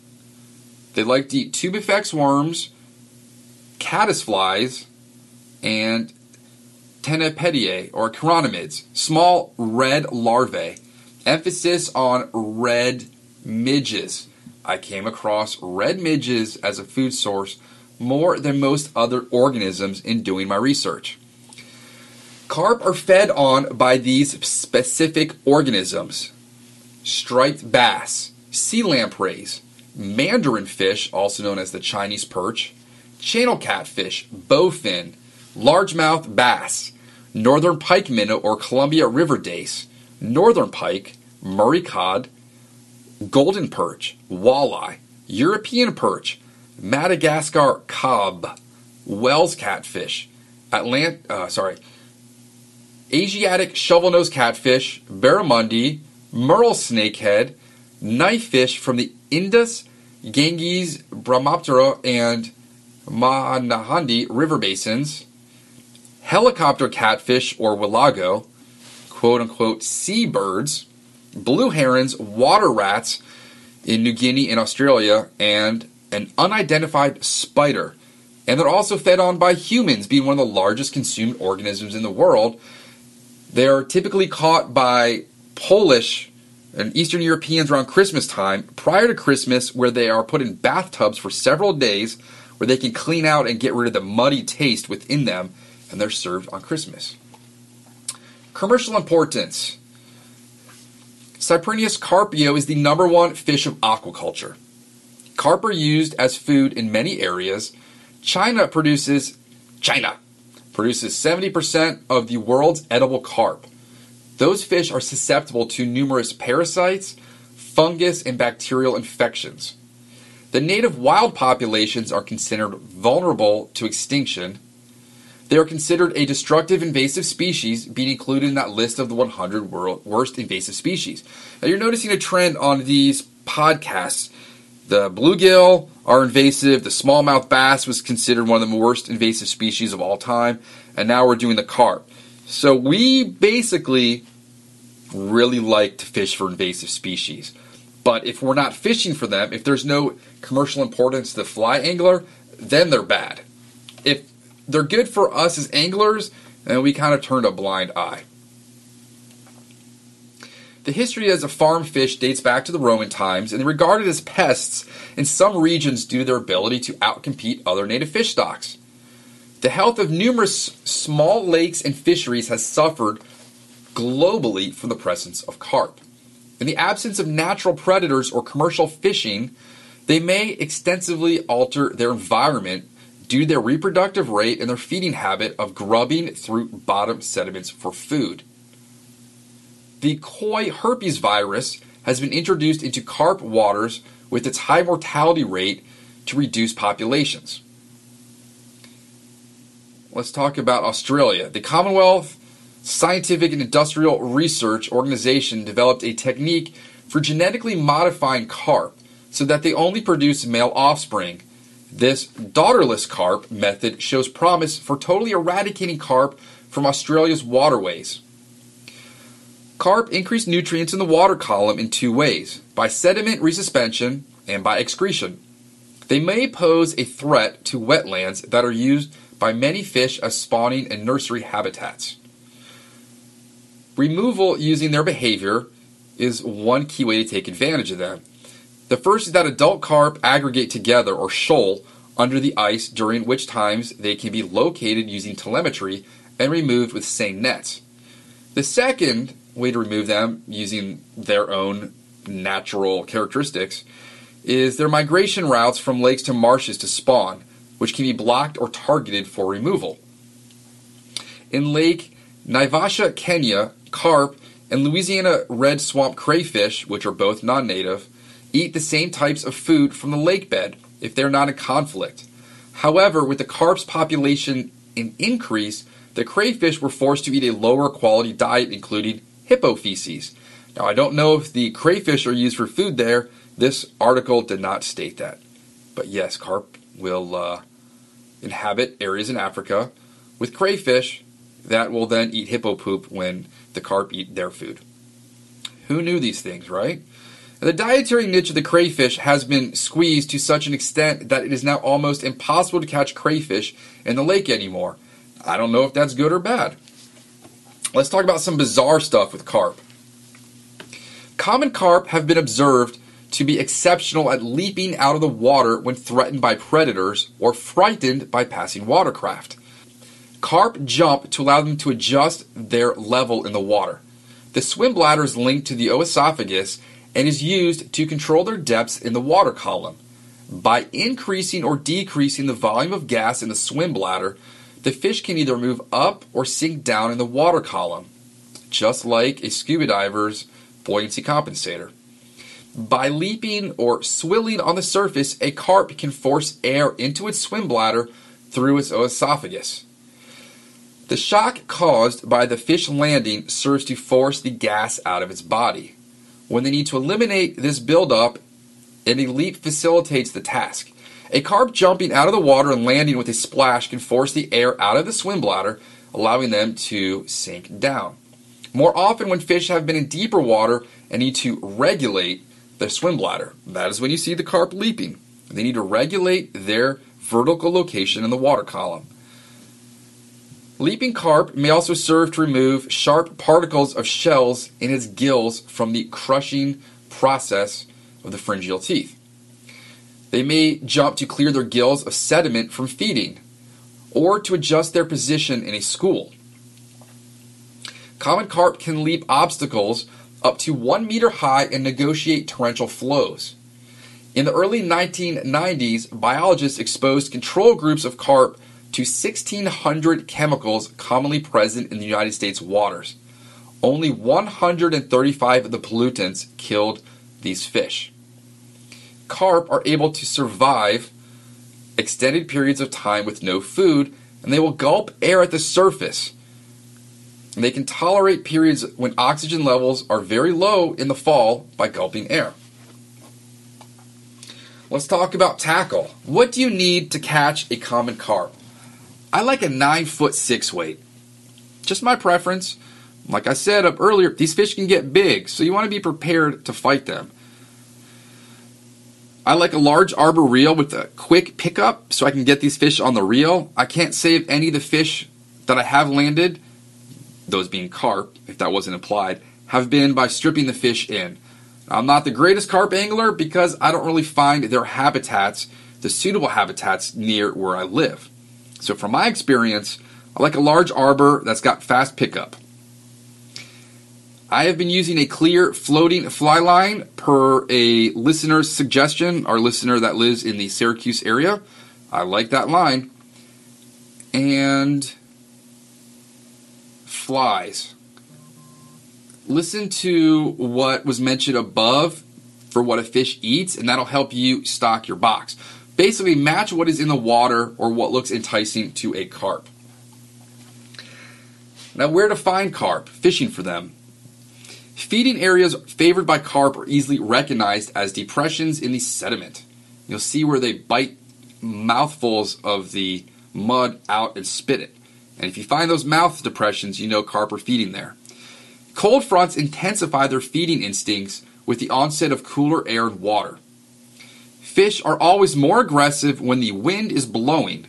They like to eat tubifex worms, caddisflies, and Ctenopodiae or chironomids, small red larvae. Emphasis on red midges. I came across red midges as a food source more than most other organisms in doing my research. Carp are fed on by these specific organisms striped bass, sea lampreys, mandarin fish, also known as the Chinese perch, channel catfish, bowfin, largemouth bass, northern pike minnow or Columbia River dace, northern pike, Murray cod, golden perch, walleye, European perch, Madagascar cob, Wels catfish, Atlant uh, sorry, Asiatic shovel-nosed catfish, barramundi, murrel snakehead, knifefish from the Indus, Ganges, Brahmaputra, and Mahanadi river basins, helicopter catfish or wallago, quote unquote seabirds, blue herons, water rats in New Guinea and Australia, and an unidentified spider, And they're also fed on by humans, being one of the largest consumed organisms in the world. They're typically caught by Polish and Eastern Europeans around Christmas time, prior to Christmas, where they are put in bathtubs for several days where they can clean out and get rid of the muddy taste within them, and they're served on Christmas. Commercial importance Cyprinus carpio is the number one fish of aquaculture. Carp are used as food in many areas. China produces China produces 70% of the world's edible carp. Those fish are susceptible to numerous parasites, fungus, and bacterial infections. The native wild populations are considered vulnerable to extinction. They are considered a destructive invasive species, being included in that list of the 100 world worst invasive species. Now, you're noticing a trend on these podcasts. The bluegill are invasive. The smallmouth bass was considered one of the worst invasive species of all time. And now we're doing the carp. So we basically really like to fish for invasive species. But if we're not fishing for them, if there's no commercial importance to the fly angler, then they're bad. They're good for us as anglers, and we kind of turned a blind eye. The history as a farm fish dates back to the Roman times and they're regarded as pests in some regions due to their ability to outcompete other native fish stocks. The health of numerous small lakes and fisheries has suffered globally from the presence of carp. In the absence of natural predators or commercial fishing, they may extensively alter their environment due to their reproductive rate and their feeding habit of grubbing through bottom sediments for food. The koi herpes virus has been introduced into carp waters with its high mortality rate to reduce populations. Let's talk about Australia. The Commonwealth Scientific and Industrial Research Organization developed a technique for genetically modifying carp so that they only produce male offspring. This daughterless carp method shows promise for totally eradicating carp from Australia's waterways. Carp increase nutrients in the water column in two ways by sediment resuspension and by excretion. They may pose a threat to wetlands that are used by many fish as spawning and nursery habitats. Removal using their behavior is one key way to take advantage of them. The first is that adult carp aggregate together or shoal under the ice, during which times they can be located using telemetry and removed with seine nets. The second way to remove them using their own natural characteristics is their migration routes from lakes to marshes to spawn, which can be blocked or targeted for removal. In Lake Naivasha, Kenya, carp, and Louisiana red swamp crayfish, which are both non native, eat the same types of food from the lake bed if they're not in conflict. However, with the carp's population in increase, the crayfish were forced to eat a lower quality diet, including hippo feces. Now, I don't know if the crayfish are used for food there. This article did not state that. But yes, carp will uh, inhabit areas in Africa with crayfish that will then eat hippo poop when the carp eat their food. Who knew these things, right? The dietary niche of the crayfish has been squeezed to such an extent that it is now almost impossible to catch crayfish in the lake anymore. I don't know if that's good or bad. Let's talk about some bizarre stuff with carp. Common carp have been observed to be exceptional at leaping out of the water when threatened by predators or frightened by passing watercraft. Carp jump to allow them to adjust their level in the water. The swim bladder is linked to the oesophagus and is used to control their depths in the water column. By increasing or decreasing the volume of gas in the swim bladder, the fish can either move up or sink down in the water column, just like a scuba diver's buoyancy compensator. By leaping or swilling on the surface, a carp can force air into its swim bladder through its oesophagus. The shock caused by the fish landing serves to force the gas out of its body. When they need to eliminate this buildup, an leap facilitates the task. A carp jumping out of the water and landing with a splash can force the air out of the swim bladder, allowing them to sink down. More often, when fish have been in deeper water and need to regulate their swim bladder, that is when you see the carp leaping. They need to regulate their vertical location in the water column. Leaping carp may also serve to remove sharp particles of shells in its gills from the crushing process of the pharyngeal teeth. They may jump to clear their gills of sediment from feeding or to adjust their position in a school. Common carp can leap obstacles up to one meter high and negotiate torrential flows. In the early 1990s, biologists exposed control groups of carp to 1,600 chemicals commonly present in the United States waters. Only 135 of the pollutants killed these fish. Carp are able to survive extended periods of time with no food, and they will gulp air at the surface. They can tolerate periods when oxygen levels are very low in the fall by gulping air. Let's talk about tackle. What do you need to catch a common carp? I like a 9 foot 6 weight. Just my preference. Like I said up earlier, these fish can get big, so you want to be prepared to fight them. I like a large arbor reel with a quick pickup so I can get these fish on the reel. I can't save any of the fish that I have landed, those being carp, if that wasn't implied, have been by stripping the fish in. I'm not the greatest carp angler because I don't really find their habitats, the suitable habitats, near where I live. So, from my experience, I like a large arbor that's got fast pickup. I have been using a clear floating fly line per a listener's suggestion, our listener that lives in the Syracuse area. I like that line. And flies. Listen to what was mentioned above for what a fish eats, and that'll help you stock your box. Basically, match what is in the water or what looks enticing to a carp. Now, where to find carp? Fishing for them. Feeding areas favored by carp are easily recognized as depressions in the sediment. You'll see where they bite mouthfuls of the mud out and spit it. And if you find those mouth depressions, you know carp are feeding there. Cold fronts intensify their feeding instincts with the onset of cooler air and water. Fish are always more aggressive when the wind is blowing.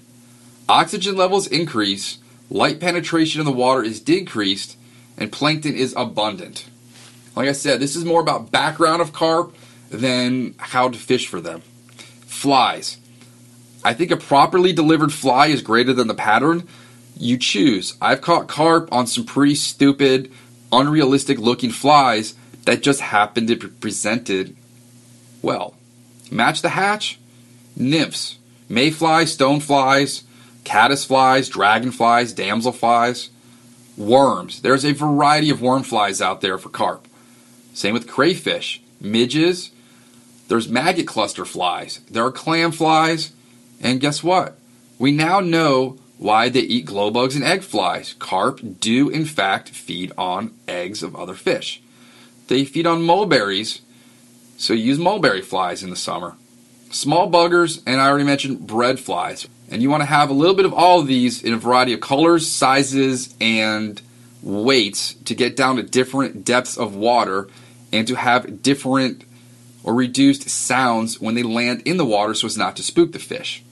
Oxygen levels increase, light penetration in the water is decreased, and plankton is abundant. Like I said, this is more about background of carp than how to fish for them. Flies. I think a properly delivered fly is greater than the pattern. You choose. I've caught carp on some pretty stupid, unrealistic looking flies that just happened to be presented well. Match the hatch? Nymphs, mayflies, stoneflies, caddisflies, dragonflies, damselflies, worms. There's a variety of worm flies out there for carp. Same with crayfish, midges. There's maggot cluster flies. There are clam flies. And guess what? We now know why they eat glow bugs and egg flies. Carp do, in fact, feed on eggs of other fish. They feed on mulberries, so use mulberry flies in the summer. Small buggers, and I already mentioned bread flies. And you want to have a little bit of all of these in a variety of colors, sizes, and weights to get down to different depths of water and to have different or reduced sounds when they land in the water so as not to spook the fish.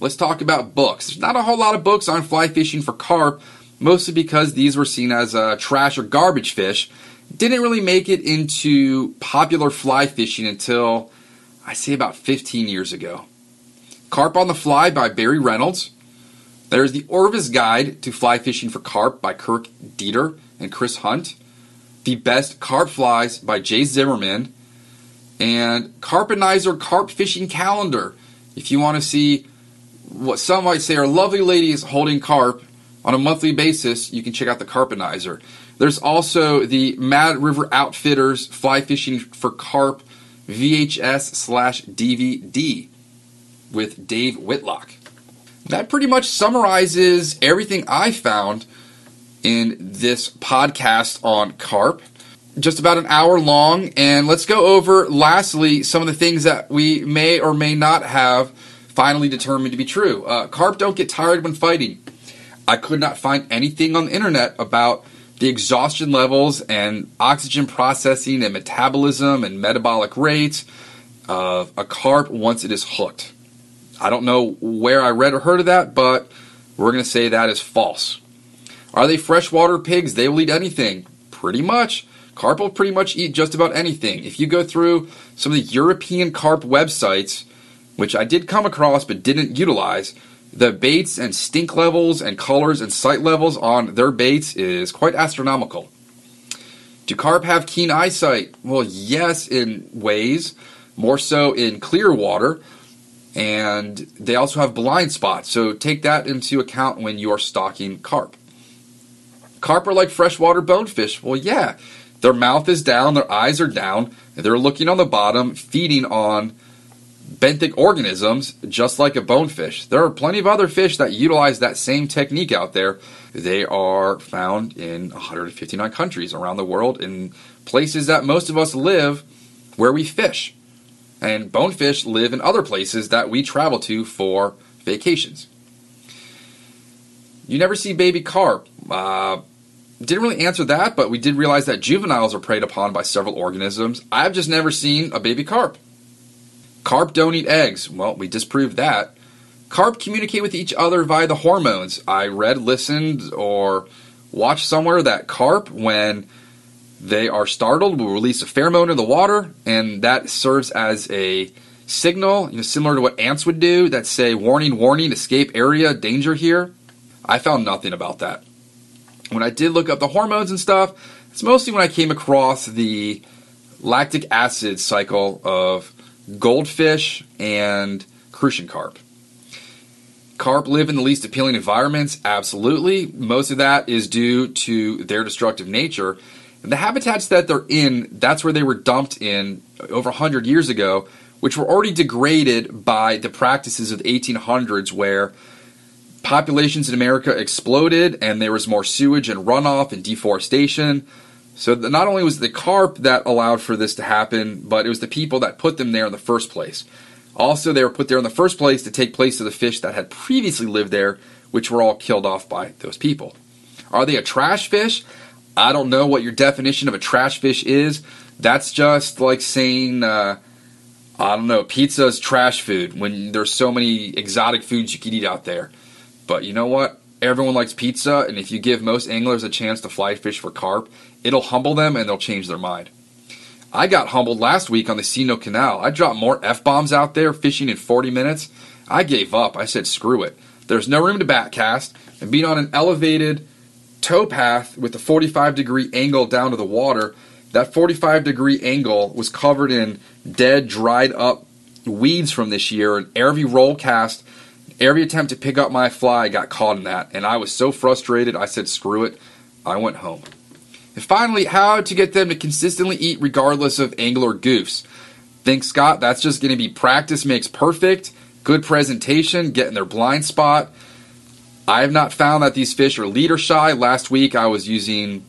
Let's talk about books. There's not a whole lot of books on fly fishing for carp, mostly because these were seen as uh, trash or garbage fish. Didn't really make it into popular fly fishing until I say about 15 years ago. Carp on the Fly by Barry Reynolds. There's the Orvis Guide to Fly Fishing for Carp by Kirk Deeter and Chris Hunt. The Best Carp Flies by Jay Zimmerman. And Carpenizer Carp Fishing Calendar. If you want to see what some might say are lovely ladies holding carp on a monthly basis, you can check out the Carpenizer. There's also the Mad River Outfitters Fly Fishing for Carp VHS slash DVD with Dave Whitlock. That pretty much summarizes everything I found in this podcast on carp. Just about an hour long, and let's go over lastly some of the things that we may or may not have finally determined to be true. Uh, carp don't get tired when fighting. I could not find anything on the internet about the exhaustion levels and oxygen processing and metabolism and metabolic rates of a carp once it is hooked. I don't know where I read or heard of that, but we're going to say that is false. Are they freshwater pigs? They will eat anything. Pretty much. Carp will pretty much eat just about anything. If you go through some of the European carp websites, which I did come across but didn't utilize, the baits and stink levels and colors and sight levels on their baits is quite astronomical. Do carp have keen eyesight? Well, yes, in ways, more so in clear water, and they also have blind spots. So take that into account when you're stocking carp. Carp are like freshwater bonefish. Well, yeah, their mouth is down, their eyes are down, they're looking on the bottom, feeding on benthic organisms, just like a bonefish. There are plenty of other fish that utilize that same technique out there. They are found in 159 countries around the world in places that most of us live where we fish. And bonefish live in other places that we travel to for vacations. You never see baby carp. Uh, didn't really answer that, but we did realize that juveniles are preyed upon by several organisms. I've just never seen a baby carp. Carp don't eat eggs. Well, we disproved that. Carp communicate with each other via the hormones. I read, listened, or watched somewhere that carp, when they are startled, will release a pheromone in the water, and that serves as a signal, you know, similar to what ants would do that say, warning, warning, escape area, danger here. I found nothing about that. When I did look up the hormones and stuff, it's mostly when I came across the lactic acid cycle of goldfish and crucian carp. Carp live in the least appealing environments, absolutely. Most of that is due to their destructive nature. And the habitats that they're in, that's where they were dumped in over 100 years ago, which were already degraded by the practices of the 1800s where populations in America exploded and there was more sewage and runoff and deforestation. So the, not only was the carp that allowed for this to happen, but it was the people that put them there in the first place. Also, they were put there in the first place to take place of the fish that had previously lived there, which were all killed off by those people. Are they a trash fish? I don't know what your definition of a trash fish is. That's just like saying, uh, I don't know, pizza is trash food when there's so many exotic foods you could eat out there. But you know what? Everyone likes pizza, and if you give most anglers a chance to fly fish for carp, it'll humble them and they'll change their mind. I got humbled last week on the C&O Canal. I dropped more F bombs out there fishing in 40 minutes. I gave up. I said, screw it. There's no room to backcast, and being on an elevated tow path with a 45 degree angle down to the water, that 45 degree angle was covered in dead, dried up weeds from this year, and every roll cast, every attempt to pick up my fly got caught in that, and I was so frustrated, I said, screw it. I went home. And finally, how to get them to consistently eat regardless of angle or goofs. Think, Scott, that's just going to be practice makes perfect, good presentation, getting their blind spot. I have not found that these fish are leader shy. Last week I was using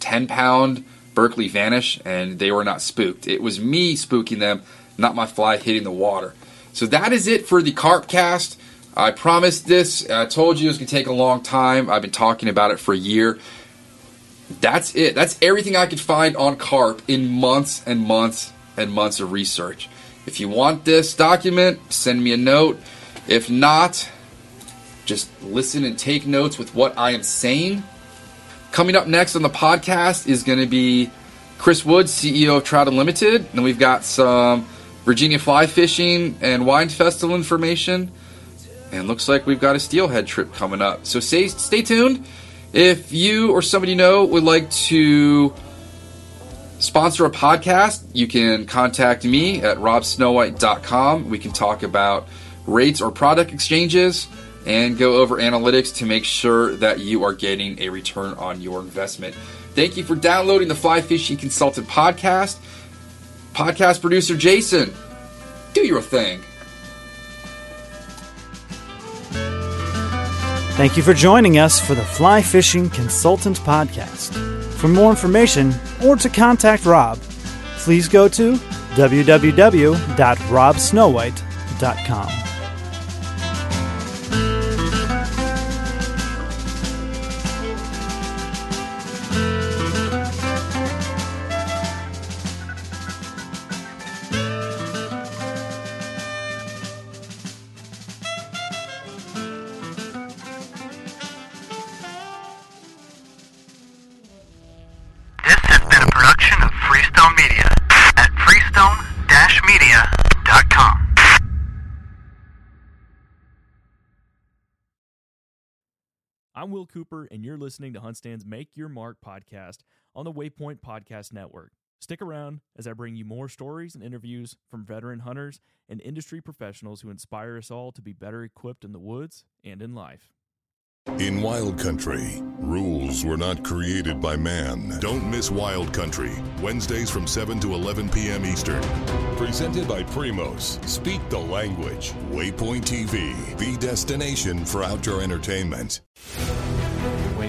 10 pound Berkley Vanish and they were not spooked. It was me spooking them, not my fly hitting the water. So that is it for the carp cast. I promised this. I told you it was going to take a long time. I've been talking about it for a year that's it. That's everything I could find on carp in months and months and months of research. If you want this document, send me a note. If not, just listen and take notes with what I am saying. Coming up next on the podcast is going to be Chris Woods, CEO of Trout Unlimited. And we've got some Virginia fly fishing and wine festival information. And looks like we've got a steelhead trip coming up. So stay, stay tuned. If you or somebody you know would like to sponsor a podcast, you can contact me at robsnowhite.com. We can talk about rates or product exchanges and go over analytics to make sure that you are getting a return on your investment. Thank you for downloading the Fly Fishing Consultant podcast. Podcast producer Jason, do your thing. Thank you for joining us for the Fly Fishing Consultant Podcast. For more information or to contact Rob, please go to www.robsnowhite.com. Will Cooper, and you're listening to HuntStand's Make Your Mark podcast on the Waypoint Podcast Network. Stick around as I bring you more stories and interviews from veteran hunters and industry professionals who inspire us all to be better equipped in the woods and in life. In Wild Country, rules were not created by man. Don't miss Wild Country, Wednesdays from 7 to 11 p.m. Eastern. Presented by Primos. Speak the language. Waypoint TV, the destination for outdoor entertainment.